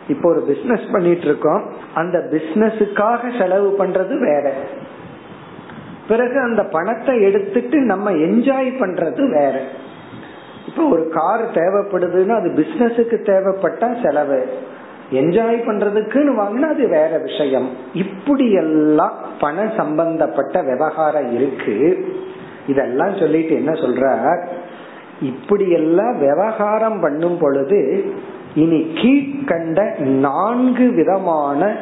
இப்போ ஒரு பிசினஸ் பண்ணிட்டு இருக்கோம் அந்த பிசினஸுக்காக செலவு பண்றது வேற. பிறகு அந்த பணத்தை எடுத்துட்டு நம்ம என்ஜாய் பண்றது வேற. இப்போ ஒரு கார் தேவைப்படுதுன்னா அது பிசினஸுக்கு தேவைப்பட்ட செலவு. என்ஜாய் பண்றதுக்குன்னு வாங்கினா அது வேற விஷயம். இப்படி எல்லாம் பண சம்பந்தப்பட்ட விவகாரம் இருக்கு. இதெல்லாம் சொல்லிட்டு என்ன சொல்ற இப்படி எல்லாம் விவகாரம் பண்ணும் பொழுது இனி கீழ்கண்ட நான்கு விதமான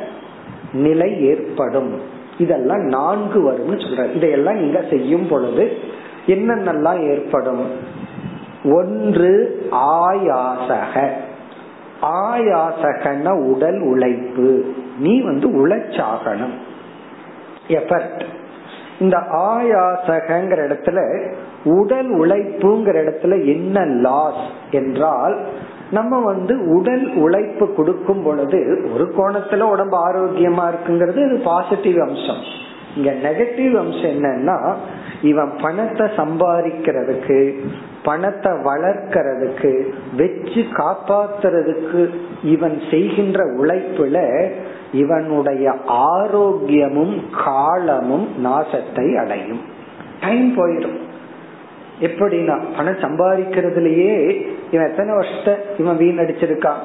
நிலை ஏற்படும். இதெல்லாம் நான்கு வரும்னு சொல்ற இதையெல்லாம் நீங்க செய்யும் பொழுது என்னென்னலாம் ஏற்படும்? ஒன்று ஆயாசக. ஆயாசகன உடல் உழைப்பு. நீ வந்து உழைச்சாகணும். எஃபர்ட் இந்த ஆயாசகங்கிற இடத்துல உடல் உழைப்புங்கிற இடத்துல என்ன லாஸ் என்றால் நம்ம வந்து உடல் உழைப்பு கொடுக்கும் பொழுது ஒரு கோணத்துல உடம்பு ஆரோக்கியமா இருக்குங்கிறது அது பாசிட்டிவ் அம்சம். இங்க நெகட்டிவ் அம்சம் என்னன்னா இவன் பணத்தை சம்பாதிக்கிறதுக்கு பணத்தை வளர்க்கறதுக்கு வச்சு காப்பாத்துறதுக்கு இவன் செய்கின்ற உழைப்புல இவனுடைய ஆரோக்கியமும் காலமும் நாசத்தை அடையும். டைம் போயிடும். எப்படின்னா பணம் சம்பாதிக்கிறதுலயே இவன் எத்தனை வருஷத்தை இவன் வீணடிச்சிருக்கான்?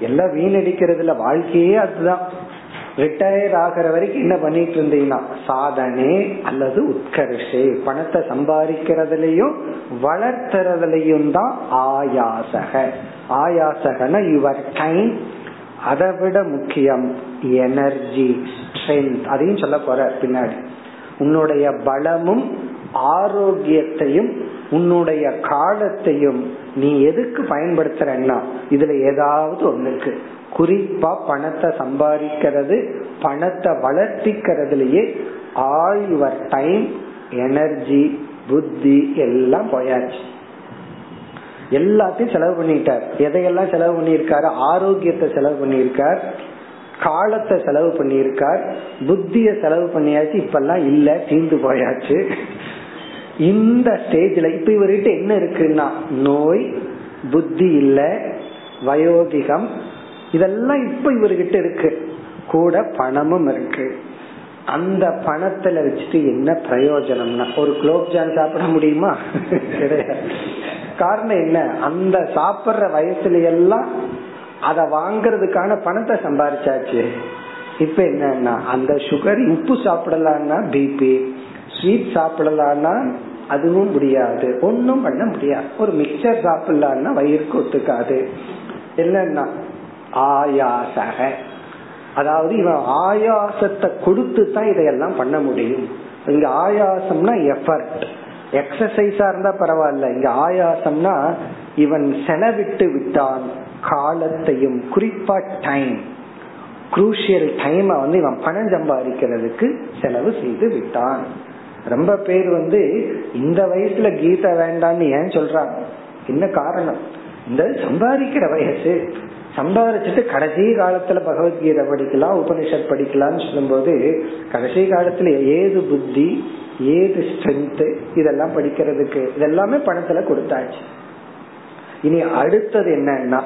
எல்லாம் வீணடிக்கிறதுல வாழ்க்கையே அதுதான். ரிட்டையர் ஆகிற வரைக்கும் என்ன பண்ணிட்டு இருந்தீங்கன்னா சாதனை அல்லது உத்கர்ஷே பணத்தை சம்பாதிக்கிறதுலயும் வளர்த்துறதுலயும் தான் ஆயாசக. ஆயாசகன யுவர் டைம். அதை விட முக்கியம் எனர்ஜி ஸ்ட்ரென்த் அதையும் சொல்ல போற பின்னாடி. உன்னுடைய பலமும் ஆரோக்கியத்தையும் உன்னுடைய காலத்தையும் நீ எதுக்கு பயன்படுத்துறன்னா இதுல ஏதாவது ஒண்ணுக்கு. குறிப்பா பணத்தை சம்பாதிக்கிறது பணத்தை வளர்த்திக்கிறதுலயே ஆல் யுவர் டைம் எனர்ஜி புத்தி எல்லாம் போயாச்சு. எல்லாத்தையும் செலவு பண்ணிட்டார். எதையெல்லாம் செலவு பண்ணியிருக்காரு? ஆரோக்கியத்தை செலவு பண்ணியிருக்கார். காலத்தை செலவு பண்ணியிருக்கார். புத்திய செலவு பண்ணியாச்சு. இப்பெல்லாம் இல்ல தீந்து போயாச்சு. இந்த ஸ்டேஜ்ல இப்ப இவர்கிட்ட என்ன இருக்குன்னா நோய் புத்தி இல்ல வயோதிகம் இதெல்லாம் இப்ப இவர்கிட்ட இருக்கு. கூட பணமும் இருக்கு. அந்த பணத்துல வச்சுட்டு என்ன பிரயோஜனம்னா ஒரு குலோப் ஜான் சாப்பிட முடியுமா? கிடையாது. காரணம் என்ன? அந்த சாப்பிடுற வயசுல எல்லாம் அத வாங்கறதுக்கான பணத்தை சம்பாரிச்சாச்சு. இப்ப என்னன்னா அந்த சுகர் உப்பு சாப்பிடலான்னா பிபி ஸ்வீட் சாப்பிடலான்னா அதுவும் முடியாது. ஒன்னும் பண்ண முடியாது. ஒரு மிக்சர் சாப்பிடலாம்னா வயிறுக்கு ஒத்துக்காது. இல்லைன்னா ஆயாசக. அதாவது இவன் ஆயாசத்தை கொடுத்து தான் இதையெல்லாம் பண்ண முடியும். இங்க ஆயாசம்னா எஃபர்ட் எக்ஸசைஸா இருந்தா பரவாயில்ல. இங்க ஆயாசம்னா இவன் செலவிட்டு விட்டான் காலத்தையும். குறிப்பா டைம் குரூஷியல் டைம வந்து இவன் பணம் சம்பாதிக்கிறதுக்கு செலவு செய்து விட்டான். ரொம்ப பேர் வந்து இந்த வயசுல கீதை வேண்டாம்னு ஏன் சொல்றாங்க? என்ன காரணம்? இந்த சம்பாதிக்கிற வயசு சம்பாதிச்சுட்டு கடைசி காலத்துல பகவத்கீதை படிக்கலாம் உபனிஷத் படிக்கலாம்னு சொல்லும்போது கடைசி காலத்துல ஏது புத்தி ஏது ஸ்ட்ரென்த் இதெல்லாம் படிக்கிறதுக்கு இதெல்லாமே பணத்துல கொடுத்தாச்சு. இனி அடுத்தது என்னன்னா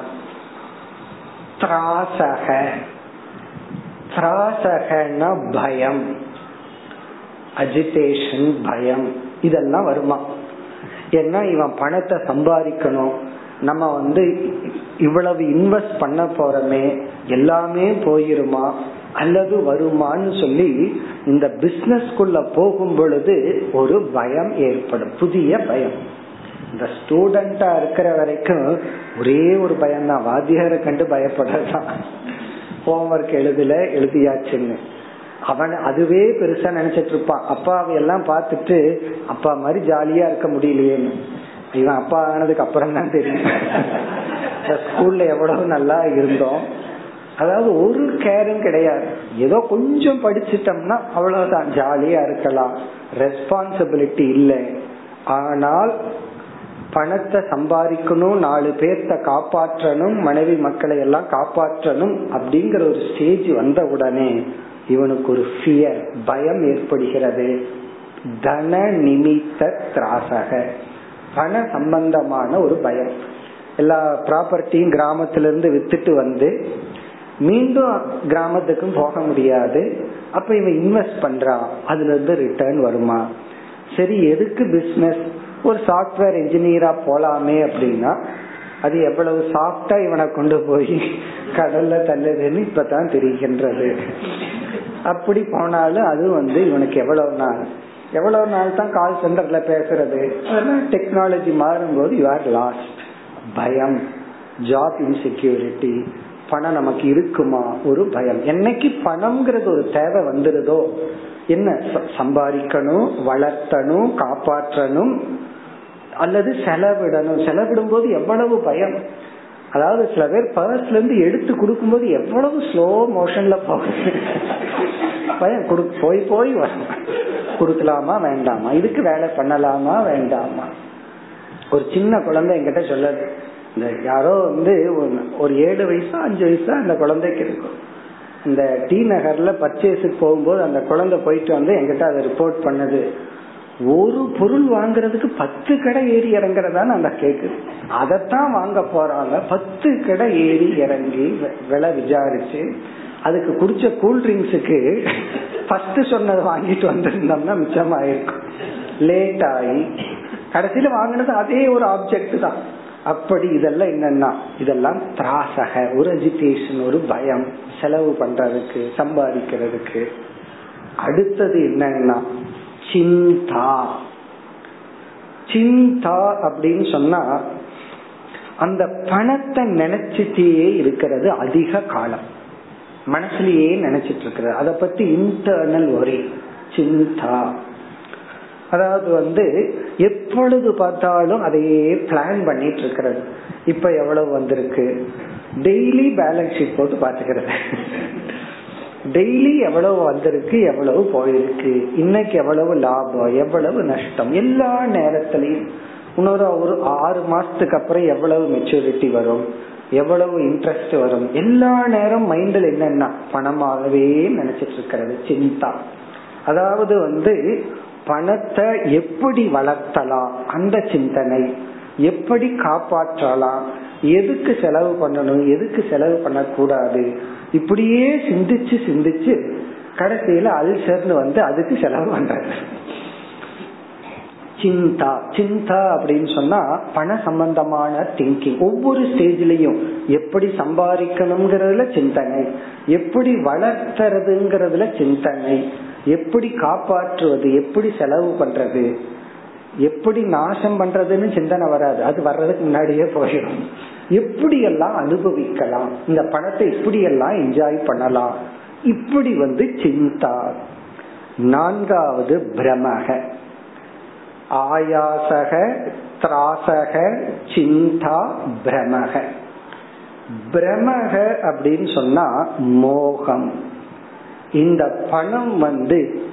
திராசகன்னா பயம். அஜிடேஷன் பயம். இதெல்லாம் வருமா? ஏன்னா இவன் பணத்தை சம்பாதிக்கணும். நம்ம வந்து இவ்வளவு இன்வெஸ்ட் பண்ண போறோமே எல்லாமே போயிருமா? அல்லது வருமான்னு சொல்லி இந்த பிசினஸ்குள்ள போகும் பொழுது ஒரு பயம் ஏற்படும். புதிய பயம். இந்த ஸ்டூடெண்டா இருக்கிற வரைக்கும் ஒரே ஒரு பயம் தான். வாத்தியாரை கண்டு பயப்படலாம் ஹோம்ஒர்க் எழுதல எழுதியாச்சுன்னு. அவன் அதுவே பெருசா நினைச்சிட்டு இருப்பான். அப்பாவை எல்லாம் பார்த்துட்டு அப்பா மாதிரி ஜாலியா இருக்க முடியலையேன்னு. இவன் அப்பா ஆனதுக்கு அப்புறம் தான் தெரியும். ஸ்கூல்ல எவ்வளவு நல்லா இருந்தோம். அதாவது ஒரு கேரும் கிடையாது. ஏதோ கொஞ்சம் படிச்சிட்டோம்னா அவ்வளவுதான். ஜாலியா இருக்கலாம். ரெஸ்பான்சிபிலிட்டி இல்லை. ஆனால் பணத்தை சம்பாதிக்கணும் நாலு பேர்த்த காப்பாற்றணும் மனைவி மக்களை எல்லாம் காப்பாற்றணும் அப்படிங்கிற ஒரு ஸ்டேஜ் வந்த உடனே இவனுக்கு ஒரு ஃபியர் பயம் ஏற்படுகிறது. தன நிமித்த திராசக. பண சம்பந்தமான ஒரு பயம். எல்லா ப்ராப்பர்ட்டியும் கிராமத்திலிருந்து வித்துட்டு வந்து மீண்டும் கிராமத்துக்கும் போக முடியாது. அப்ப இவன் இன்வெஸ்ட் பண்றான். அதுல இருந்து ரிட்டர்ன் வருமா? சரி எதுக்கு பிசினஸ் ஒரு சாஃப்ட்வேர் இன்ஜினியரா போலாமே அப்படின்னா அது எவ்வளவு சாஃப்டா இவனை கொண்டு போய் கடல்ல தள்ளுதுன்னு இப்பதான் தெரிகின்றது. அப்படி போனாலும் அது வந்து இவனுக்கு எவ்வளவு நாள்? எவ்வளவு நாள் தான் கால் சென்டர்ல பேசுறது? டெக்னாலஜி மாறும்போது யூ ஆர் லாஸ்ட் பயம் ஜாப் இன்செக்யூரிட்டி பணம் நமக்கு இருக்குமா? ஒரு பயம். என்னைக்கு பணம்ங்கிறது ஒரு தேவை வந்துருதோ? என்ன? சம்பாதிக்கணும் வளர்த்தணும் காப்பாற்றணும் அல்லது செலவிடணும். செலவிடும் போது எவ்வளவு பயம் அதாவது சில பேர் பர்ஸ்ல இருந்து எடுத்து கொடுக்கும் போது எவ்வளவு ஸ்லோ மோஷன்ல போகுது. பயம் கொடு போய் போய் வரும். கொடுக்கலாமா வேண்டாமா? இதுக்கு வேலை பண்ணலாமா வேண்டாமா? ஒரு சின்ன குழந்தை என்கிட்ட சொல்லது. இந்த யாரோ வந்து ஒரு ஏழு வயசா அஞ்சு வயசா அந்த குழந்தைக்கு இருக்கும் இந்த டி நகர்ல பர்ச்சேஸுக்கு போகும்போது அந்த குழந்தை போயிட்டு வந்து எங்கிட்ட அதை ரிப்போர்ட் பண்ணது. ஒரு பொருள் வாங்குறதுக்கு பத்து கடை ஏறி இறங்குறதான்னு அந்த கேக்குது. அதைத்தான் வாங்க போறாங்க. பத்து கடை ஏறி இறங்கி விலை விசாரிச்சு அதுக்கு குடிச்ச கூல் ட்ரிங்க்ஸுக்கு ஃபர்ஸ்ட் சொன்னதை வாங்கிட்டு வந்திருந்தோம்னா மிச்சமாயிருக்கும். லேட் ஆகி கடைசியில வாங்கினது அதே ஒரு ஆப்ஜெக்ட் தான். அப்படி இதெல்லாம் என்னன்னா இதெல்லாம் திராசக ஒரு அஜிடேஷன் ஒரு பயம் செலவு பண்றதுக்கு சம்பாதிக்கிறதுக்கு. அடுத்தது என்னன்னா சிந்தா. சிந்தா அப்படின்னு சொன்னா அந்த பணத்தை நினைச்சிட்டே இருக்கிறது அதிக காலம். மனசுலயே நினைச்சிட்டு இருக்கிறது அதை பத்தி இன்டர்னல் ஒரே சிந்தா. அதாவது வந்து எப்பொழுது பார்த்தாலும் அதையே பிளான் பண்ணிட்டு இருக்கிறது இப்ப எவ்வளவு வந்திருக்கு? டெய்லி பேலன்ஸ் ஷீட் போட்டு பாத்துக்கிறது டெய்லி எவ்வளவு வந்திருக்கு எவ்வளவு போயிருக்கு இன்னைக்கு எவ்வளவு லாபம் எவ்வளவு நஷ்டம் எல்லா நேரத்திலையும். இன்னொரு ஒரு ஆறு மாசத்துக்கு அப்புறம் எவ்வளவு மெச்சூரிட்டி வரும் எவ்வளவு இன்ட்ரெஸ்ட் வரும். எல்லா நேரம் மைண்டில் என்னன்னா பணமாகவே நினைச்சிட்டு இருக்கிறது சிந்தா. அதாவது வந்து பணத்தை எப்படி வளர்த்தலாம் அந்த சிந்தனை. எப்படி காப்பாற்றலாம் எதுக்கு செலவு பண்ணணும் எதுக்கு செலவு பண்ணக்கூடாது இப்படியே சிந்திச்சு சிந்திச்சு கடைசியில அல்சர்னு வந்து அதுக்கு செலவு பண்றாரு. சிந்தா சிந்தா அப்படின்னு சொன்னா பண சம்பந்தமான திங்கிங் ஒவ்வொரு ஸ்டேஜ்லயும் எப்படி சம்பாதிக்கணுங்கிறதுல சிந்தனை எப்படி வளர்த்துறதுங்கிறதுல சிந்தனை எப்படி காப்பாற்றுவது எப்படி செலவு பண்றது எப்படி நாசம் பண்றதுன்னு சிந்தனை வராது. அது வர்றதுக்கு முன்னாடியே போயிடும். எப்படி எல்லாம் அனுபவிக்கலாம். இந்த பணத்தை இப்படியெல்லாம் எல்லாம் என்ஜாய் பண்ணலாம். இப்படி வந்து சிந்தா. நான்காவது பிரமக. ஆயாசக திராசக சிந்தா பிரமக. பிரமக அப்படின்னு சொன்னா மோகம். இந்த பணம் வந்து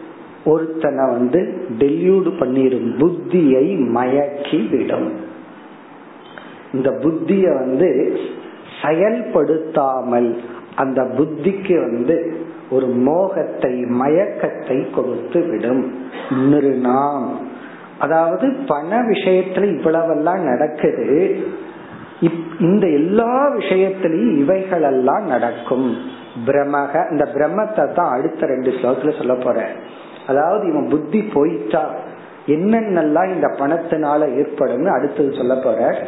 ஒருத்தனை வந்து டெல்யூடு பண்ணிடும் புத்தியை மயக்கி விடும். இந்த புத்திய வந்து செயல்படுத்தாமல் அந்த புத்திக்கு வந்து ஒரு மோகத்தை மயக்கத்தை கொடுத்து விடும். நிருணாம். அதாவது பண விஷயத்துல இவ்வளவெல்லாம் நடக்குது. இந்த எல்லா விஷயத்திலையும் இவைகள் எல்லாம் நடக்கும். பிரமக இந்த பிரம்மத்தை தான் அடுத்த ரெண்டு ஸ்லோகத்துல சொல்ல போற அதாவது இவன் புத்தி போயிட்டா என்னென்னலாம் இந்த பணத்தினால ஏற்படும் அடுத்தது சொல்ல போற.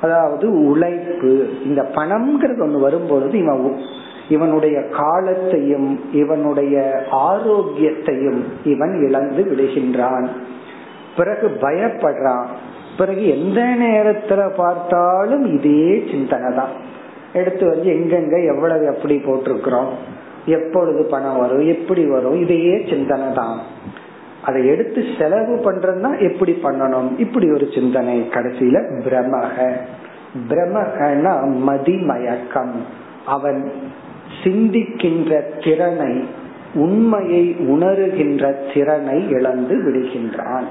அதாவது உழைப்பு. இந்த பணம்ங்கிறது ஒண்ணு வரும்பொழுது இவன் இவனுடைய காலத்தையும் இவனுடைய ஆரோக்கியத்தையும் இவன் இழந்து விடுகின்றான். பிறகு பயப்படுறான். பிறகு எந்த நேரத்துல பார்த்தாலும் இதே சிந்தனை தான் எடுத்து வந்து எங்கெங்க எவ்வளவு எப்படி போட்டிருக்கிறோம்? எப்பொழுது பணம் வரும் எப்படி வரும் இதையே சிந்தனை தான். அதை எடுத்து செலவு பண்றதுன்னா எப்படி பண்ணணும்? இப்படி ஒரு சிந்தனை. கடைசியில பிரமக பிரமகனா மதிமயக்கம். அவன் சிந்திக்கின்ற திறனை உண்மையை உணருகின்ற திறனை இழந்து விடுகின்றான்.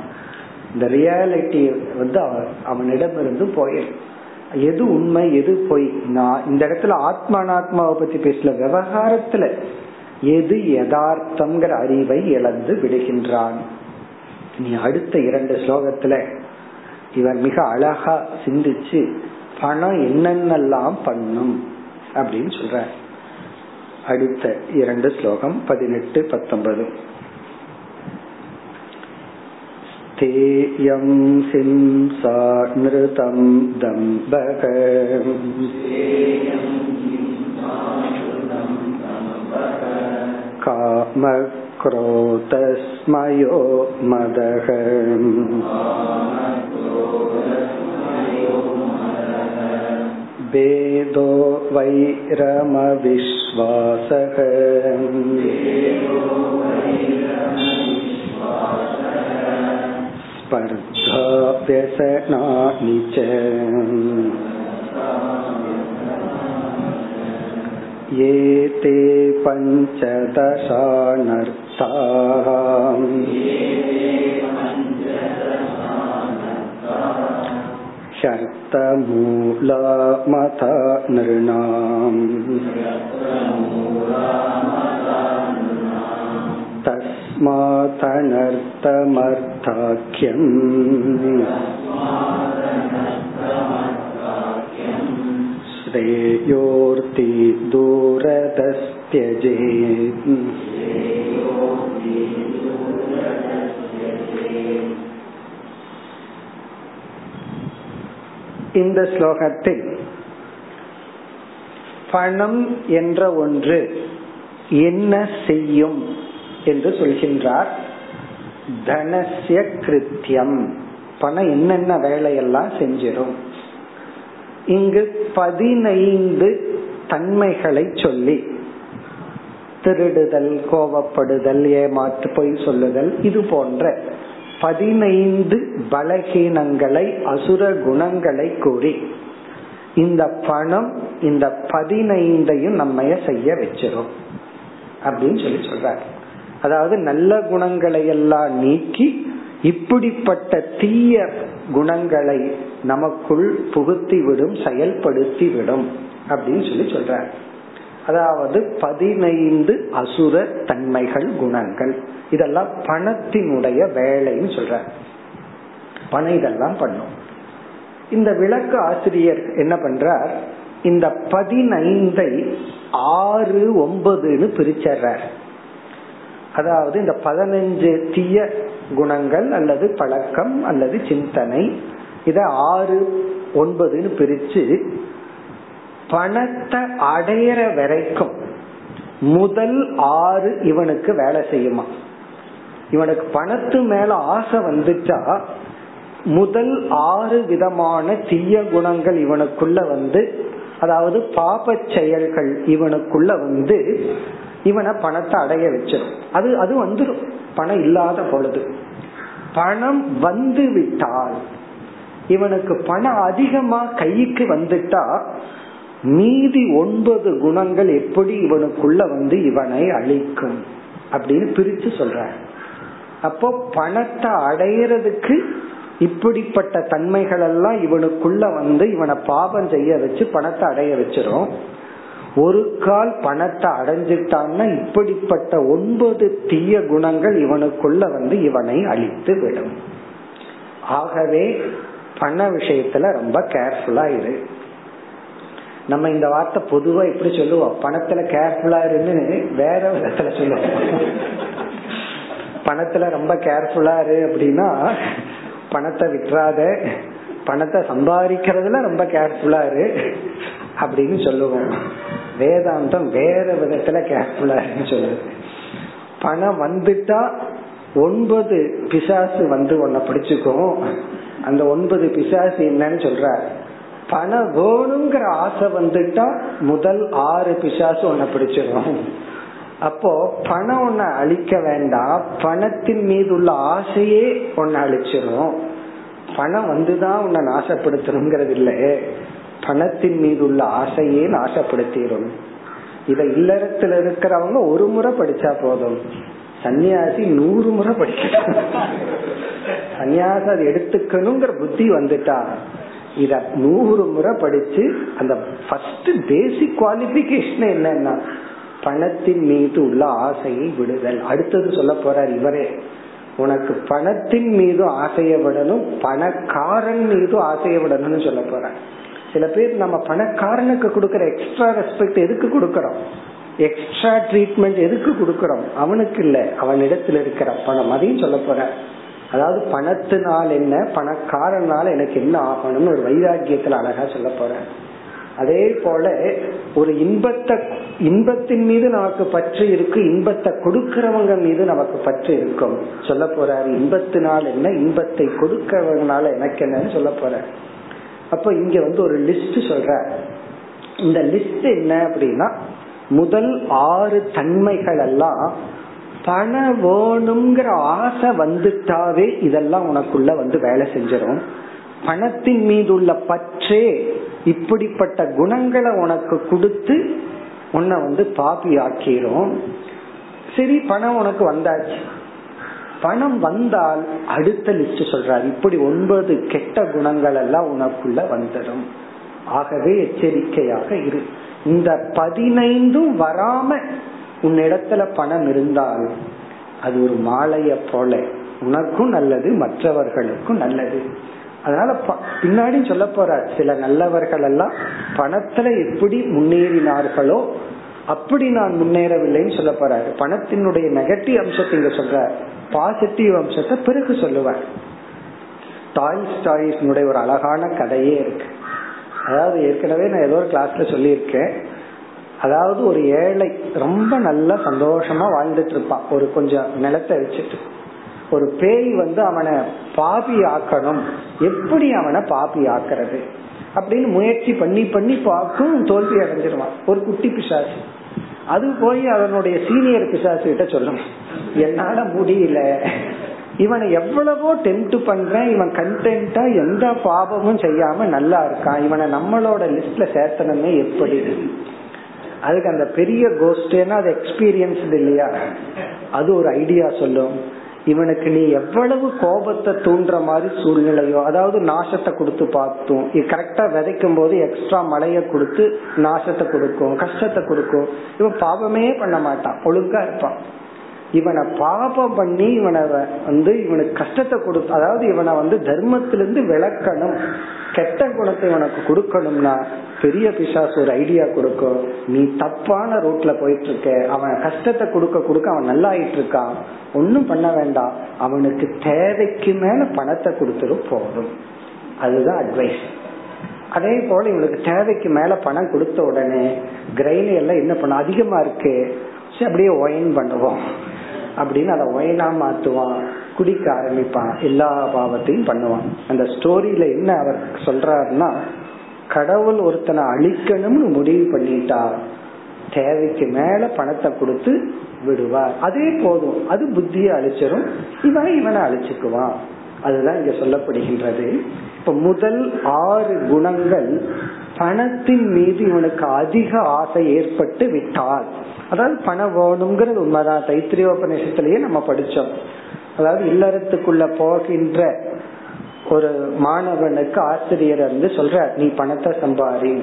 இந்த ரியாலிட்டி வந்து அவனிடமிருந்து போயிடும் எது உண்மை எது பொய்? நான் இந்த இடத்துல ஆத்மானாத்மாவை பத்தி பேசல. விவகாரத்துல எது யதார்த்தம்ங்கிற அறிவை இழந்து விடுகின்றான். நீ அடுத்த இரண்டு ஸ்லோகத்துல இவன் மிக அழகா சிந்திச்சு பணம் என்னென்னலாம் பண்ணும் அப்படின்னு சொல்ற அடுத்த இரண்டு ஸ்லோகம் பதினெட்டு பத்தொன்பது. स्थेयं सिंसा नृतं दम्बक कामक्रोतस्मयो मदः भेदो वैरमविश्वासः स्पर्धा व्यसनानि च ये ते पञ्चदशानर्थाः ह्यर्थमूलामथ नृणाम् तस्मादनर्थमर्थाख्यम् श्रेयोर्ति दूरदस्त्यजेत् இந்த ஸ்லோகத்தில் பணம் என்ற ஒன்று என்ன செய்யும் என்று சொல்கின்றார். தனசிய கிருத்தியம் பணம் என்னென்ன வேலையெல்லாம் செஞ்சிடும் இங்கு பதினைந்து தன்மைகளை சொல்லி திருடுதல் கோபப்படுதல் ஏமாற்று பொய் சொல்லுதல் இது போன்ற பதினைந்து பலகீனங்களை அசுர குணங்களை கூறி இந்த பணம் இந்த பதினைந்தையும் நம்ம செய்ய வச்சிடும் அப்படின்னு சொல்லி சொல்றாரு. அதாவது நல்ல குணங்களை எல்லாம் நீக்கி இப்படிப்பட்ட தீய குணங்களை நமக்குள் புகுத்தி விடும் செயல்படுத்தி விடும் அப்படின்னு சொல்லி சொல்ற அதாவது பதினைந்து அசுர தன்மைகள் குணங்கள். இதெல்லாம் பணத்தினுடைய வேலைன்னு சொல்ற பணம் இதெல்லாம் பண்ணும். இந்த விளக்கு ஆசிரியர் என்ன பண்றார்? இந்த பதினைந்தை ஆறு ஒன்பதுன்னு பிரிச்சர்றார். அதாவது இந்த பதினஞ்சு தீய குணங்கள் அல்லது பழக்கம் அல்லது சிந்தனை இத ஆறு ஒன்பதுன்னு பிரிச்சு பணத்தை அடையிற வரைக்கும் முதல் ஆறு இவனுக்கு வேலை செய்யுமா? இவனுக்கு பணத்து மேல ஆசை வந்துட்டா முதல் ஆறு விதமான தீய குணங்கள் இவனுக்குள்ள வந்து அதாவது பாப செயல்கள் இவனுக்குள்ள வந்து இவனை பணத்தை அடைய வச்சிடும் அது அது வந்துடும் பணம் இல்லாத பொழுது. பணம் வந்து விட்டால் இவனுக்கு பணம் அதிகமா கைக்கு வந்துட்டா மீதி ஒன்பது குணங்கள் எப்படி இவனுக்குள்ள வந்து இவனை அழிக்கும்? அப்படின்னு பிரிச்சு சொல்ற அப்போ பணத்தை அடையிறதுக்கு இப்படிப்பட்ட தன்மைகள் எல்லாம் இவனுக்குள்ள வந்து இவனை பாபம் செய்ய வச்சு பணத்தை அடைய வச்சிரும். ஒரு கால் பணத்தை அடைஞ்சிட்டான்னா இப்படிப்பட்ட ஒன்பது தீய குணங்கள் இவனுக்குள்ள வந்து இவனை அழித்து விடும். ஆகவே பண விஷயத்துல ரொம்ப கேர்ஃபுல்லா இரு. நம்ம இந்த வார்த்தை பொதுவா எப்படி சொல்லுவோம் பணத்துல கேர்ஃபுல்லா இருன்னு வேற விதத்துல சொல்லுவோம் பணத்துல ரொம்ப கேர்ஃபுல்லா இரு அப்படின்னா பணத்தை விட்டுறாத பணத்தை சம்பாதிக்கிறதுல ரொம்ப கேர்ஃபுல்லா இரு அப்படின்னு சொல்லுவோம். வேதாந்தம் வேற விதத்துல கேர்ஃபுல்லா சொல்லுது. பணம் வந்துட்டா ஒன்பது பிசாசு வந்து உன்னை பிடிச்சுக்கும். அந்த ஒன்பது பிசாசு என்னன்னு சொல்ற பணம் வேணுங்கிற ஆசை வந்துட்டா முதல் ஆறு பிசாசு உன்னை பிடிச்சிடும் அப்போ பணம் உன்னை அழிக்க வேண்டாம். பணத்தின் மீது உள்ள ஆசையே உன்னை அழிச்சிடும் பணம் வந்துதான் உன்னை நாசப்படுத்தணுங்கிறது இல்லை பணத்தின் மீது உள்ள ஆசையே நாசப்படுத்திடும். இத இல்லறத்துல இருக்கிறவங்க ஒரு முறை படிச்சா போதும். சன்னியாசி நூறு முறை படிக்கணும் சன்னியாசி அதை எடுத்துக்கணுங்கிற புத்தி வந்துட்டா இத நூறு முறை படிச்சு அந்த ஃபர்ஸ்ட் பேசிக் குவாலிபிகேஷன் என்னன்னா பணத்தின் மீது உள்ள ஆசையை விடுதல். அடுத்தது சொல்ல போறார் இவரே உனக்கு பணத்தின் மீது ஆசையை விடணும் பணக்காரன் மீது ஆசையை விடணும்னு சொல்ல போற சில பேர் நம்ம பணக்காரனுக்கு கொடுக்கற எக்ஸ்ட்ரா ரெஸ்பெக்ட் எதுக்கு கொடுக்கறோம்? எக்ஸ்ட்ரா ட்ரீட்மெண்ட் எதுக்கு கொடுக்கறோம்? அவனுக்கு இல்ல அவனிடத்துல இருக்கிற பணம். அதையும் சொல்ல போற அதாவது பணத்தினால் என்ன பணக்காரனால எனக்கு என்ன ஆகணும்னு ஒரு வைராக்கியத்துல அழகா சொல்ல போற அதே போல ஒரு இன்பத்தை இன்பத்தின் மீது நமக்கு பற்று இருக்கு இன்பத்தை கொடுக்கிறவங்க மீது நமக்கு பற்று இருக்கும். சொல்ல போறாரு இன்பத்தினால் என்ன இன்பத்தை கொடுக்கிறவங்கனால எனக்கு என்னன்னு சொல்ல போற அப்ப இங்க வந்து ஒரு லிஸ்ட் சொல்ற. இந்த லிஸ்ட் என்ன அப்படின்னா முதல் ஆறு தன்மைகள் எல்லாம் பண வேணுங்கிற ஆசை வந்துட்டாவே இதெல்லாம் உனக்குள்ள வந்து வேலை செஞ்சிடும் பணத்தின் மீது உள்ள பற்றே இப்படிப்பட்ட குணங்களை உனக்கு கொடுத்து உன்னை வந்து பாபி ஆக்கிரும் சரி பணம் உனக்கு வந்தாச்சு. பணம் வந்தால் அடுத்த லிஸ்ட் சொல்றாரு. இப்படி ஒன்பது கெட்ட குணங்கள் எல்லாம் உனக்குள்ள வந்துடும். ஆகவே எச்சரிக்கையாக இரு. இந்த பதினைந்தும் வராம உன்னிடத்துல பணம் இருந்தால் அது ஒரு மாலைய போல உனக்கும் நல்லது மற்றவர்களுக்கும் நல்லது. அதனால பின்னாடி சொல்ல போற சில நல்லவர்கள் எல்லாம் பணத்துல எப்படி முன்னேறினார்களோ அப்படி நான் முன்னேறவில்லைன்னு சொல்ல போறாரு. பணத்தினுடைய நெகட்டிவ் அம்சத்தை இங்க சொல்ற பாசிட்டிவ் அம்சத்தை பிறகு சொல்லுவார். டாய் ஸ்டாய்ஸ்னுடைய ஒரு அழகான கதையே இருக்கு. அதாவது ஏற்கனவே நான் ஏதோ ஒரு கிளாஸ்ல சொல்லியிருக்கேன். அதாவது ஒரு ஏழை ரொம்ப நல்ல சந்தோஷமா வாழ்ந்துட்டு இருப்பான் ஒரு கொஞ்சம் நிலத்தை வச்சுட்டு. ஒரு பேய் வந்து அவனை பாபி ஆக்கணும். எப்படி அவனை பாபி ஆக்குறது? அப்படின்னு முயற்சி பண்ணி பண்ணி பார்க்கும் தோல்வி அடைஞ்சிருவான். ஒரு குட்டி பிசாசு. அது போய் அவனுடைய சீனியர் பிசாசு கிட்ட சொல்லும் என்னால முடியல. இவனை எவ்வளவோ டெம்ட் பண்றேன். இவன் கண்டென்ட்டா எந்த பாவமும் செய்யாம நல்லா இருக்கான். இவனை நம்மளோட லிஸ்ட்ல சேர்த்தனமே எப்படி? அதுக்கு அந்த பெரிய கோஸ்டேனா அது எக்ஸ்பீரியன்ஸ் இல்லையா? அது ஒரு ஐடியா சொல்லும். இவனுக்கு நீ எவ்வளவு கோபத்தை தூண்டுற மாதிரி சூழ்நிலையோ அதாவது நாசத்தை கொடுத்து பார்த்தோம். கரெக்டா விதைக்கும் போது எக்ஸ்ட்ரா மழைய கொடுத்து நாசத்தை கொடுக்கும் கஷ்டத்தை கொடுக்கும். இவன் பாவமே பண்ண மாட்டான் ஒழுங்கா இருப்பான். இவனை பாபம் பண்ணி இவனை வந்து இவனுக்கு கஷ்டத்தை கொடுத்து அதாவது இவனை வந்து தர்மத்திலிருந்து விளக்கணும். கெட்ட குணத்தை இவனுக்கு கொடுக்கணும்னா பெரிய பிசாசு ஒரு ஐடியா கொடுக்கும் நீ தப்பான ரூட்ல போயிட்டு இருக்க அவன் கஷ்டத்தை கொடுக்க கொடுக்க அவன் நல்லா ஆயிட்டு இருக்கான் ஒன்னும் பண்ண வேண்டாம். அவனுக்கு தேவைக்கு மேல பணத்தை கொடுத்துரு போதும் அதுதான் அட்வைஸ் அதே போல இவனுக்கு தேவைக்கு மேல பணம் கொடுத்த உடனே கிரைனி எல்லாம் என்ன பண்ண அதிகமா இருக்கு. அப்படியே ஒயின் பண்ணுவோம். அப்படின்னு அதை ஒயினா மாத்துவான் குடிக்க ஆரம்பிப்பான் எல்லா பாவத்தையும் பண்ணுவான். அந்த ஸ்டோரியில என்ன அவர் சொல்றாருன்னா கடவுள் ஒருத்தனை அழிக்கணும்னு முடிவு பண்ணிட்டா தேவைக்கு மேல பணத்தை கொடுத்து விடுவார். அதே போதும் அது புத்தியை அழிச்சிரும் இவன் இவனை அழிச்சுக்குவான். அதுதான் இங்க சொல்லப்படுகின்றது. இப்ப முதல் ஆறு குணங்கள் பணத்தின் மீது இவனுக்கு அதிக ஆசை ஏற்பட்டு விட்டால் அதாவது பணம் வேணுங்கிறது உண்மைதான் தைத்திரியோபநிஷத்திலேயே நம்ம படிச்சோம். அதாவது இல்லறத்துக்குள்ள போகின்ற ஒரு மாணவனுக்கு ஆசிரியர் வந்து சொல்ற நீ பணத்தை சம்பாரி.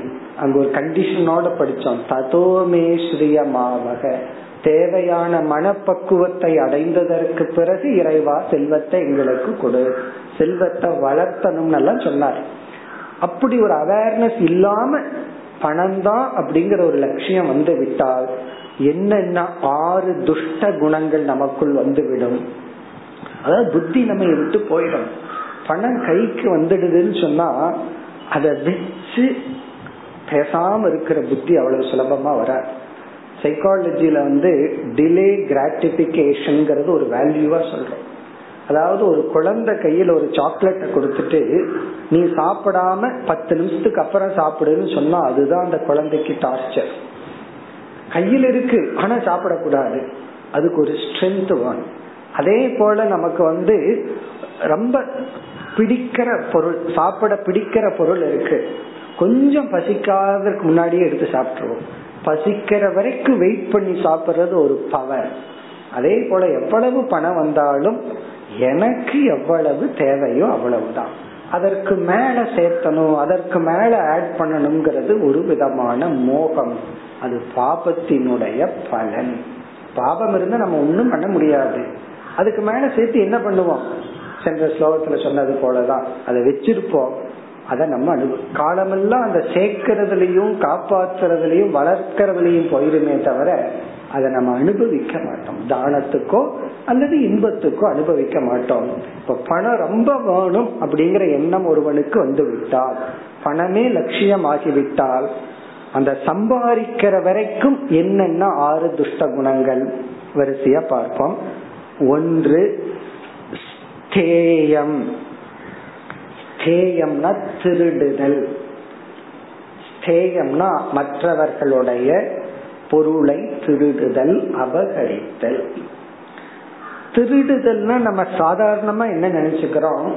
அங்க ஒரு கண்டிஷனோட படிச்சோம். ததோமே ஸ்ரீயமாவக தேவையான மனப்பக்குவத்தை அடைந்ததற்கு பிறகு இறைவா செல்வத்தை எங்களுக்கு கொடு. செல்வத்தை வளர்த்தணும் சொன்னார். அப்படி ஒரு அவேர்னஸ் இல்லாம பணம் தான் அப்படிங்கிற ஒரு லட்சியம் வந்து விட்டால் என்னென்ன ஆறு துஷ்ட குணங்கள் நமக்குள் வந்துவிடும்? அதாவது புத்தி நம்ம விட்டு போயிடும். பணம் கைக்கு வந்துடுதுன்னு சொன்னா அதை வச்சு பேசாம இருக்கிற புத்தி அவ்வளவு சுலபமா வராது. சைக்காலஜில வந்து டிலே கிராட்டிபிகேஷன் ஒரு வேல்யூவா சொல்றோம். அதாவது ஒரு குழந்தை கையில ஒரு சாக்லேட்டை கொடுத்துட்டு நீ சாப்பிடாம பத்து நிமிஷத்துக்கு அப்புறம் சாப்பிடுன்னு சொன்னா அதுதான் அந்த குழந்தைக்கு டார்ச்சர் கையில் இருக்கு ஆனா சாப்பிடக்கூடாது. அதுக்கு ஒரு ஸ்ட்ரென்த் வேணும். அதே போல நமக்கு வந்து ரொம்ப பிடிக்கிற பொருள் சாப்பிட பிடிக்கிற பொருள் இருக்கு. கொஞ்சம் பசிக்காததுக்கு முன்னாடியே எடுத்து சாப்பிட்டுருவோம். பசிக்கிற வரைக்கும் வெயிட் பண்ணி சாப்பிடுறது ஒரு பவர் அதே போல எவ்வளவு பணம் வந்தாலும் எனக்கு எவ்வளவு தேவையோ அவ்வளவுதான். அதற்கு மேல சேர்த்தணும் அதற்கு மேல ஆட் பண்ணணுங்கிறது ஒரு விதமான மோகம். அது பாபத்தினுடைய பலன். பாபம் இருந்தா நம்ம ஒண்ணும் பண்ண முடியாது. அதுக்கு மேல சேர்த்து என்ன பண்ணுவோம்? சென்ற ஸ்லோகத்துல சொன்னது போலதான். அதை வச்சிருப்போம். அதை நம்ம அனு காலமெல்லாம் அந்த சேர்க்கறதுலயும் காப்பாற்றுறதுலயும் வளர்க்கறதுலயும் போயிருமே தவிர அதை நம்ம அனுபவிக்க மாட்டோம். தானத்துக்கோ அல்லது இன்பத்துக்கோ அனுபவிக்க மாட்டோம். இப்ப பணம் ரொம்ப வேணும் அப்படிங்கிற எண்ணம் ஒருவனுக்கு வந்து விட்டால் பணமே லட்சியம் ஆகிவிட்டால் அந்த சம்பாதிக்கிற வரைக்கும் என்னென்ன ஆறு துஷ்ட குணங்கள்? வரிசையா பார்ப்போம். ஒன்று ஸ்தேயம். ஸ்தேயம்னா திருடுதல். ஸ்தேயம்னா மற்றவர்களுடைய பொருளை திருடுதல் அபகரித்தல். திருடுதல்னா நம்ம சாதாரணமா என்ன நினைச்சுக்கிறோம்?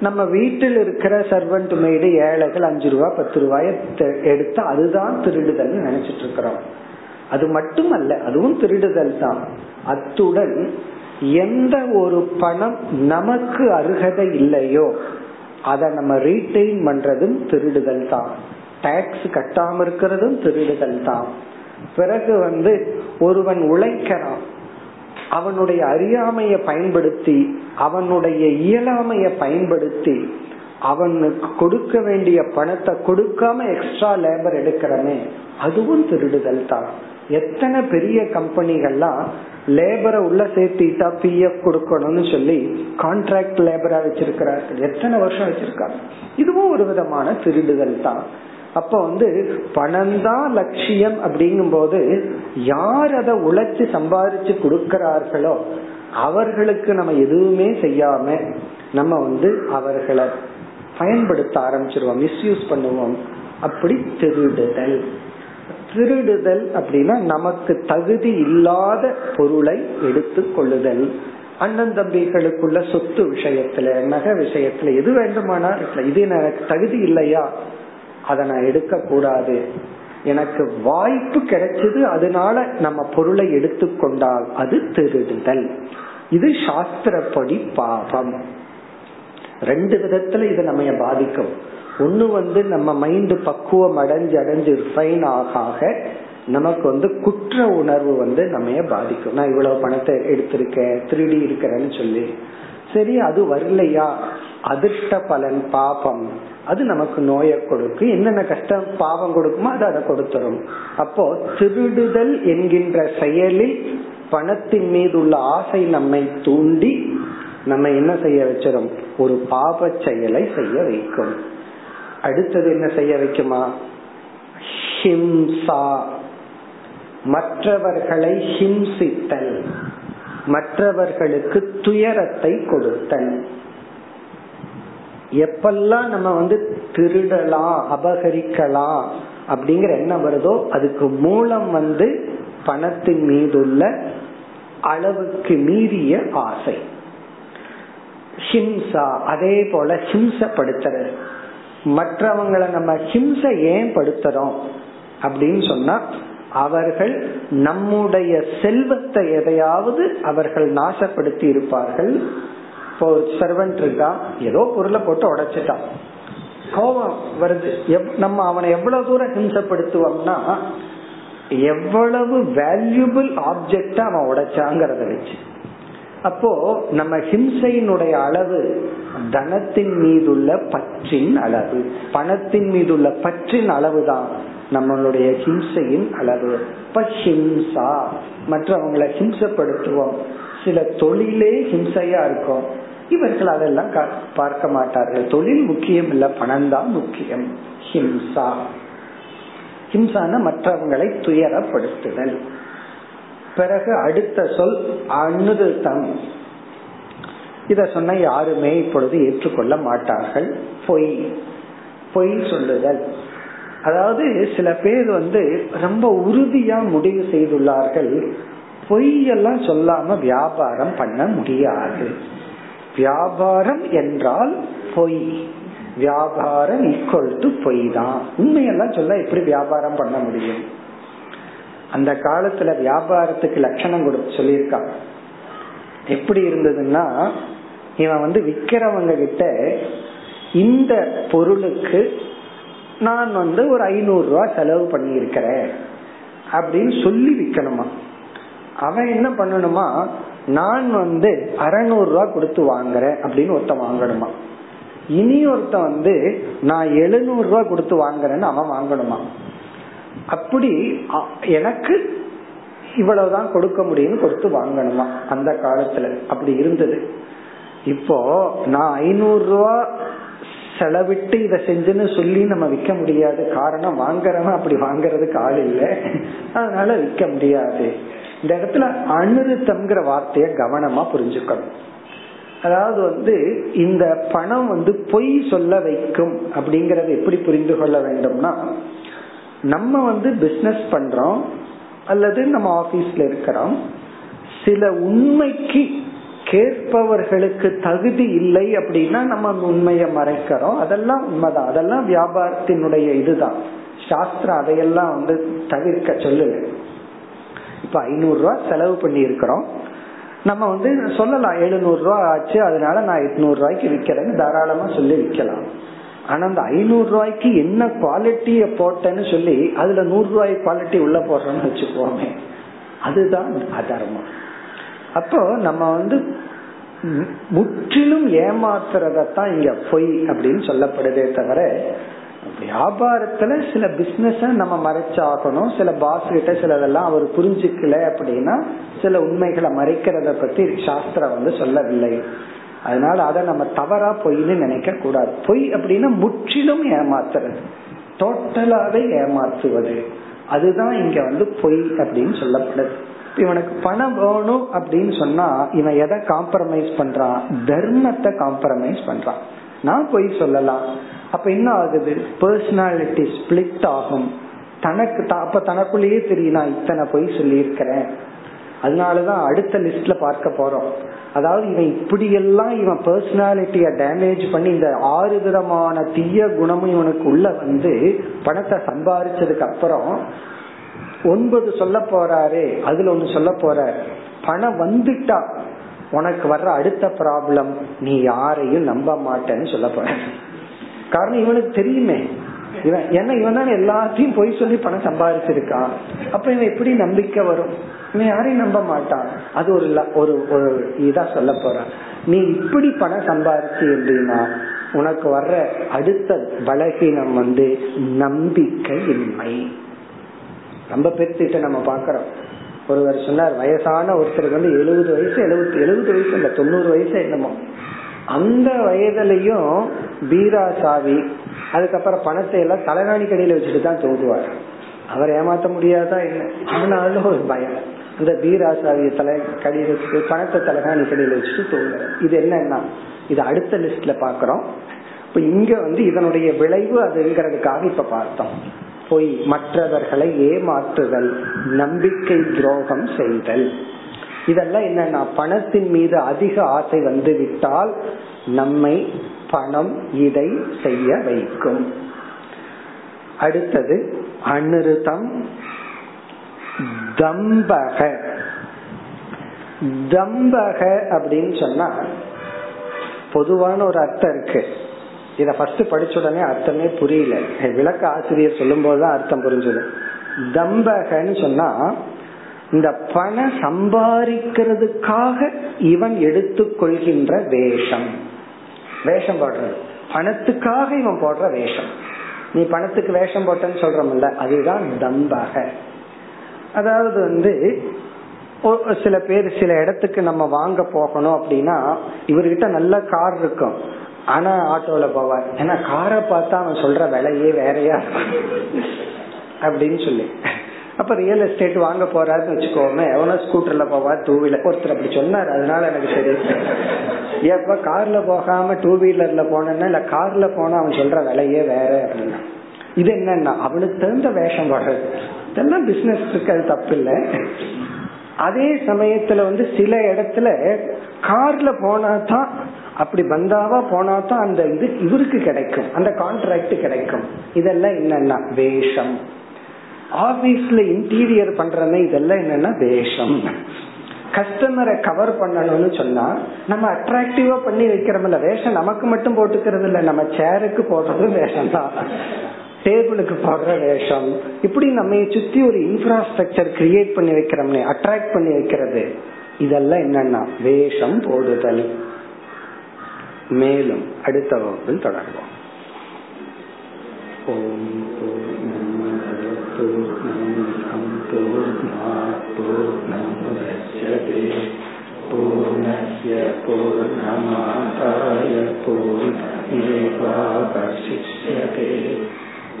நம்ம வீட்டில் இருக்கிற சர்வன்ட் மேடு ஏழைகள் அஞ்சு ரூபா பத்து ரூபாய எடுத்து அதுதான் திருடுதல் நினைச்சிட்டு இருக்கிறோம் அது மட்டுமல்ல அதுவும் திருடுதல் தான். அத்துடன் எந்த ஒரு பணம் நமக்கு அருகதை இல்லையோ அதை நம்ம ரீட்டைன் பண்றதும் திருடுதல் தான். டாக்ஸ் கட்டாம இருக்கிறதும் திருடுதல் தான். பிறகு வந்து ஒருவன் உழைக்கிறான். அவனுடைய அறியாமைய பயன்படுத்தி அவனுடைய இயலாமைய பயன்படுத்தி அவனுக்கு கொடுக்க வேண்டிய பணத்தை கொடுக்காம எக்ஸ்ட்ரா லேபர் எடுக்கிறமே அதுவும் திருடுதல் தான். எத்தனை பெரிய கம்பெனிகள்லாம் லேபரை உள்ள சேர்த்திட்டா பிஎஃப் கொடுக்கணும்னு சொல்லி கான்ட்ராக்ட் லேபரா வச்சிருக்கிறார்கள். எத்தனை வருஷம் வச்சிருக்காங்க? இதுவும் ஒரு விதமான திருடுதல் தான். அப்ப வந்து பணம் தான் லட்சியம் அப்படிங்கும் போது யார் அதை உழைச்சு சம்பாதிச்சு கொடுக்கிறார்களோ அவர்களுக்கு நம்ம எதுவுமே செய்யாம நம்ம வந்து அவர்களை பயன்படுத்த ஆரம்பிச்சிருவோம் மிஸ்யூஸ் பண்ணுவோம். அப்படி திருடுதல். திருடுதல் அப்படின்னா நமக்கு தகுதி இல்லாத பொருளை எடுத்து கொள்ளுதல். அண்ணன் தம்பிகளுக்குள்ள சொத்து விஷயத்துல நகை விஷயத்துல எது வேண்டுமானா இருக்கல இது எனக்கு தகுதி இல்லையா? அதை நான் எடுக்க கூடாது எனக்கு வாய்ப்பு கிடைச்சது அதனால நம்ம பொருளை எடுத்துக்கொண்டால் அது திருடுதல். இது சாஸ்திரப்படி பாபம். ரெண்டு விதத்துல இது நம்ம பாதிக்கும். ஒண்ணு வந்து நம்ம மைண்ட் பக்குவம் அடைஞ்சு அடைஞ்சு ரிஃபைன் ஆக நமக்கு வந்து குற்ற உணர்வு வந்து நம்ம பாதிக்கும். நான் இவ்வளவு பணத்தை எடுத்திருக்கேன் திருடி இருக்கிறேன்னு சொல்லி. சரி அது வரலையா? அதிர்ஷ்ட பலன் பாபம். அது நமக்கு நோயை கொடுக்கும். என்னென்ன கஷ்டம் பாவம் கொடுக்குமோ அது அதை கொடுத்துரும். அப்போ திருடுதல் என்கின்ற செயலில் பணத்தின் மீது உள்ள ஆசை நம்மை தூண்டி நம்ம என்ன செய்ய வச்சிடும் ஒரு பாப செயலை செய்ய வைக்கும். அடுத்தது என்ன செய்ய வைக்குமா? ஹிம்சா. மற்றவர்களை ஹிம்சித்தல். மற்றவர்களுக்கு துயரத்தை கொடுத்தல் எப்பெல்லாம் நம்ம வந்து திருடலாம் அபகரிக்கலாம் அப்படிங்கிற எண்ணம் வருதோ அதுக்கு மூலம் வந்து பணத்தின் மீதுள்ள அளவுக்கு மீறிய ஆசை. ஹிம்சா அதே போல ஹிம்சப்படுத்துறது. மற்றவங்களை நம்ம ஹிம்சை ஏன் படுத்துறோம் அப்படின்னு சொன்னா அவர்கள் நம்முடைய செல்வத்தை எதையாவது அவர்கள் நாசப்படுத்தி இருப்பார்கள். இப்போ சர்வன்ட் இருக்கா? ஏதோ பொருளை போட்டு உடைச்சிட்டான். கோபம் வருது. நம்ம அவனை எவ்வளவு தூரம் ஹிம்சப்படுத்துவோம்னா எவ்வளவு வேல்யூபிள் ஆப்ஜெக்ட் அவன் உடைச்சாங்கிறத வச்சு. அப்போ நம்ம ஹிம்சையினுடைய அளவு தனத்தின் மீதுள்ள பற்றின் அளவு. பணத்தின் மீதுள்ள பற்றின் அளவு தான் நம்மளுடைய ஹிம்சையின் அளவு. ஹிம்சா மற்றவங்களை ஹிம்சப்படுத்துவோம். சில தொழிலே ஹிம்சையா இருக்கும். இவர்கள் அதெல்லாம் பார்க்க மாட்டார்கள். தொழில் முக்கியம் இல்ல பணம் தான் முக்கியம். ஹிம்சா. ஹிம்சான மற்றவங்களை துயரப்படுத்துதல். பிறகு அடுத்த சொல் அனுதம் இத சொன்ன யாருமே இப்பொழுது ஏற்றுக்கொள்ள மாட்டார்கள். பொய். பொய் சொல்லுதல். அதாவது சில பேர் வந்து ரொம்ப உறுதியா முடிவு செய்துள்ளார்கள். பொய்யெல்லாம் சொல்லாம வியாபாரம் பண்ண முடியாது. வியாபாரம் என்றால் பொய். வியாபாரம் ஈக்குவல் டு பொய் தான் உண்மையெல்லாம் சொல்ல எப்படி வியாபாரம் பண்ண முடியும்? அந்த காலத்துல வியாபாரத்துக்கு லட்சணம் கொடுத்து சொல்லியிருக்காங்க எப்படி இருந்ததுன்னா இவன் வந்து விக்கிறவங்க கிட்ட இந்த பொருளுக்கு நான் வந்து ஒரு ஐநூறு ரூபாய் செலவு பண்ணியிருக்கிறேன் அப்படின்னு சொல்லி விற்கணுமா அவன் என்ன பண்ணணுமா? நான் வந்து அறநூறு ரூபாய் கொடுத்து வாங்குறேன் அப்படின்னு ஒருத்தன் வாங்கணுமா? இனி ஒருத்தன் வந்து நான் எழுநூறு ரூபாய் கொடுத்து வாங்குறேன்னு அவன் வாங்கணுமா? அப்படி எனக்கு இவ்வளவுதான் கொடுக்க முடியும்னு கொடுத்து வாங்கணுமா? அந்த காலத்துல அப்படி இருந்தது. இப்போ நான் ஐநூறு ரூபா செலவிட்டு இதை செஞ்சுன்னு சொல்லி நம்ம விற்க முடியாது. காரணம் வாங்குறவன் அப்படி வாங்குறதுக்கு ஆள் இல்லை. அதனால விற்க முடியாது. இந்த இடத்துல அனுருத்தம்ங்கிற வார்த்தைய கவனமா புரிஞ்சுக்கணும். அதாவது வந்து இந்த பணம் வந்து பொய் சொல்ல வைக்கும் அப்படிங்கறது எப்படி புரிந்து கொள்ள வேண்டும்னா நம்ம வந்து பிசினஸ் பண்றோம் அல்லது நம்ம ஆபீஸ்ல இருக்கிறோம். சில உண்மைக்கு கேட்பவர்களுக்கு தகுதி இல்லை அப்படின்னா நம்ம அந்த உண்மையை மறைக்கிறோம். அதெல்லாம் உண்மைதான். அதெல்லாம் வியாபாரத்தினுடைய இதுதான். சாஸ்திரம் அதையெல்லாம் வந்து தவிர்க்க சொல்லு இப்ப ஐநூறு ரூபாய் செலவு பண்ணி இருக்கிறோம் நம்ம வந்து சொல்லலாம் எழுநூறு ரூபா ஆச்சு அதனால நான் எட்நூறு ரூபாய்க்கு விற்கிறேன்னு தாராளமா சொல்லி விற்கலாம். ஆனா அந்த ஐநூறு ரூபாய்க்கு என்ன குவாலிட்டிய போட்டேன்னு சொல்லி அதுல நூறு ரூபாய் குவாலிட்டி உள்ள போடுறோம்னு வச்சுக்கோமே. அதுதான் அதர்மம். அப்போ நம்ம வந்து முற்றிலும் ஏமாத்துறதான் இங்க பொய் அப்படின்னு சொல்லப்படுதே தவிர வியாபாரத்துல சில பிசினஸ் நம்ம மறைச்சாகணும். சில பாஸ் கிட்ட சிலதெல்லாம் அவர் புரிஞ்சுக்கல அப்படின்னா சில உண்மைகளை மறைக்கிறத பத்தி சாஸ்திரம் வந்து சொல்லவில்லை. அதனால அதை நம்ம தவறா பொய்னு நினைக்க கூடாது. பொய் அப்படின்னா முற்றிலும் ஏமாத்துறது. டோட்டலாவே ஏமாத்துவது. அதுதான் இங்க வந்து பொய் அப்படின்னு சொல்லப்படுது. இவனுக்கு பணம் வேணும் அப்படின்னு சொன்னா இவன் எதை காம்ப்ரமைஸ் பண்றான்? தர்மத்தை காம்ப்ரமைஸ் பண்றான். நான் பொய் சொல்லலாம். அப்ப என்ன ஆகுது? பர்சனாலிட்டி ஸ்பிளிட் ஆகும். தனக்கு அப்ப தனக்குள்ளேயே தெரியும் நான் இத்தனை பொய் சொல்லியிருக்கிறேன். அதனாலதான் அடுத்த லிஸ்ட்ல பார்க்க போறோம். அதாவது இவன் இப்படி எல்லாம் இவன் பர்சனாலிட்டிய டேமேஜ் பண்ணி இந்த ஆறு விதமான தீய குணமும் இவனுக்கு உள்ள வந்து பணத்தை சம்பாதிச்சதுக்கு அப்புறம் ஒன்பது சொல்ல போறாரு அதுல ஒண்ணு சொல்ல போற பணம் வந்துட்டா உனக்கு வர்ற அடுத்த ப்ராப்ளம் நீ யாரையும் நம்ப மாட்டேன்னு சொல்ல போற காரணம் இவனுக்கு தெரியுமே. இவன் ஏன்னா இவன் தான் எல்லாத்தையும் பொய் சொல்லி பணம் சம்பாதிச்சிருக்கான் அப்ப இவன் எப்படி நம்பிக்கை வரும்? இவன் யாரையும் நம்ப மாட்டான். அது ஒரு ஒரு ஒரு இதா சொல்ல போறான். நீ இப்படி பணம் சம்பாதிச்சு அப்படின்னா உனக்கு வர்ற அடுத்த பலகீனம் வந்து நம்பிக்கை இன்மை ரொம்ப பேர்த்திட்ட நம்ம பாக்குறோம். ஒருவர் சொன்னார் வயசான ஒருத்தருக்கு வந்து எழுபது வயசு எழுபத்தி எழுபது வயசு இல்ல தொண்ணூறு வயசு என்னமோ. அந்த வயதுலயும் பீரா சாவி அதுக்கப்புறம் பணத்தை எல்லாம் தலைகாணி கடையில வச்சுட்டு தான் தூங்குவார் அவர் ஏமாத்த முடியாதா என்ன? ஆனாலும் ஒரு பயம். அந்த பீராசாவிய தலை கடையில வச்சுட்டு பணத்தை தலைகாணி கடையில வச்சுட்டு தூங்குற இது என்னன்னா இது அடுத்த லிஸ்ட்ல பாக்குறோம். இப்ப இங்க வந்து இதனுடைய விளைவு அதுங்கிறதுக்காக இப்ப பார்த்தோம். பொய் மற்றவர்களை ஏமாற்றுதல் நம்பிக்கை துரோகம் செய்தல். இதெல்லாம் என்னன்னா பணத்தின் மீது அதிக ஆசை வந்து விட்டால் நம்மை பணம் இதை செய்ய வைக்கும். அடுத்தது அனுருதம் தம்பக. தம்பக அப்படின்னு சொன்னா பொதுவான ஒரு அர்த்தம் இருக்கு. இத ஃபர்ஸ்ட் படிச்ச உடனே அர்த்தமே புரியல. விளக்க ஆசிரியர் சொல்லும் போதுதான் அர்த்தம் புரிஞ்சது. தம்பகன்னு சொன்னா இந்த பணம் சம்பாதிக்கிறதுக்காக இவன் எடுத்துக்கொள்கின்ற வேஷம். வேஷம் போடுறது. பணத்துக்காக இவன் போடுற வேஷம். நீ பணத்துக்கு வேஷம் போட்டேன்னு சொல்றோம்ல அதுதான் தம்பக. அதாவது வந்து சில பேர் சில இடத்துக்கு நம்ம வாங்க போகணும் அப்படின்னா இவர்கிட்ட நல்ல கார் இருக்கும். ஆனா ஆட்டோல போவார். ஏன்னா காரை பார்த்தா அவன் சொல்ற விலையே வேறையா அப்படின்னு சொல்லி. அப்ப ரியல் எஸ்டேட் வாங்க போறாருன்னு வச்சுக்கோமே எவனோ ஸ்கூட்டர்ல போவார் டூ வீலர் ஒருத்தர் அப்படி சொன்னார் அதனால எனக்கு தெரியும் எப்ப கார்ல போகாம டூ வீலர்ல போனா இல்ல கார்ல போனா அவன் சொல்ற விலையே வேற அப்படின்னா. இது என்னன்னா அவனுக்கு தகுந்த வேஷம் போடுறது. இதெல்லாம் பிசினஸ் இருக்கு அது தப்பு இல்லை அதே சமயத்துல வந்து சில இடத்துல கார்ல போனா தான் அப்படி பந்தாவா போனா தான் அந்த இது இவருக்கு கிடைக்கும். அந்த கான்ட்ராக்ட் கிடைக்கும். இதெல்லாம் என்னன்னா வேஷம். ஆபீஸ்ல இன்டீரியர் பண்றமே இதெல்லாம் என்னன்னா வேஷம். கஸ்டமரை கவர் பண்ணணும்னு சொன்னா நம்ம அட்ராக்டிவா பண்ணி வைக்கிறோம்ல வேஷம் நமக்கு மட்டும் போட்டுக்கிறது இல்ல நம்ம சேருக்கு போடுறது வேஷம் தான். டேபிளுக்கு போடுற வேஷம். இப்படி நம்ம சுத்தி ஒரு இன்ஃப்ராஸ்ட்ரக்சர் கிரியேட் பண்ணி வைக்கிறோம்னே அட்ராக்ட் பண்ணி வைக்கிறது. இதெல்லாம் என்னன்னா வேஷம் போடுதல். மேலும் அடுத்த வகுப்பில் தொடர்வோம். ஓம் பூர்ணமதம் பூர்ணாத் பூர்ணமுதச்சதே பூர்ணய பூர்ணமாதாய பூர்ணமேவாவசிஷ்யதே.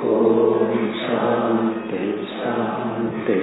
ஓம் சாந்தி சாந்தி.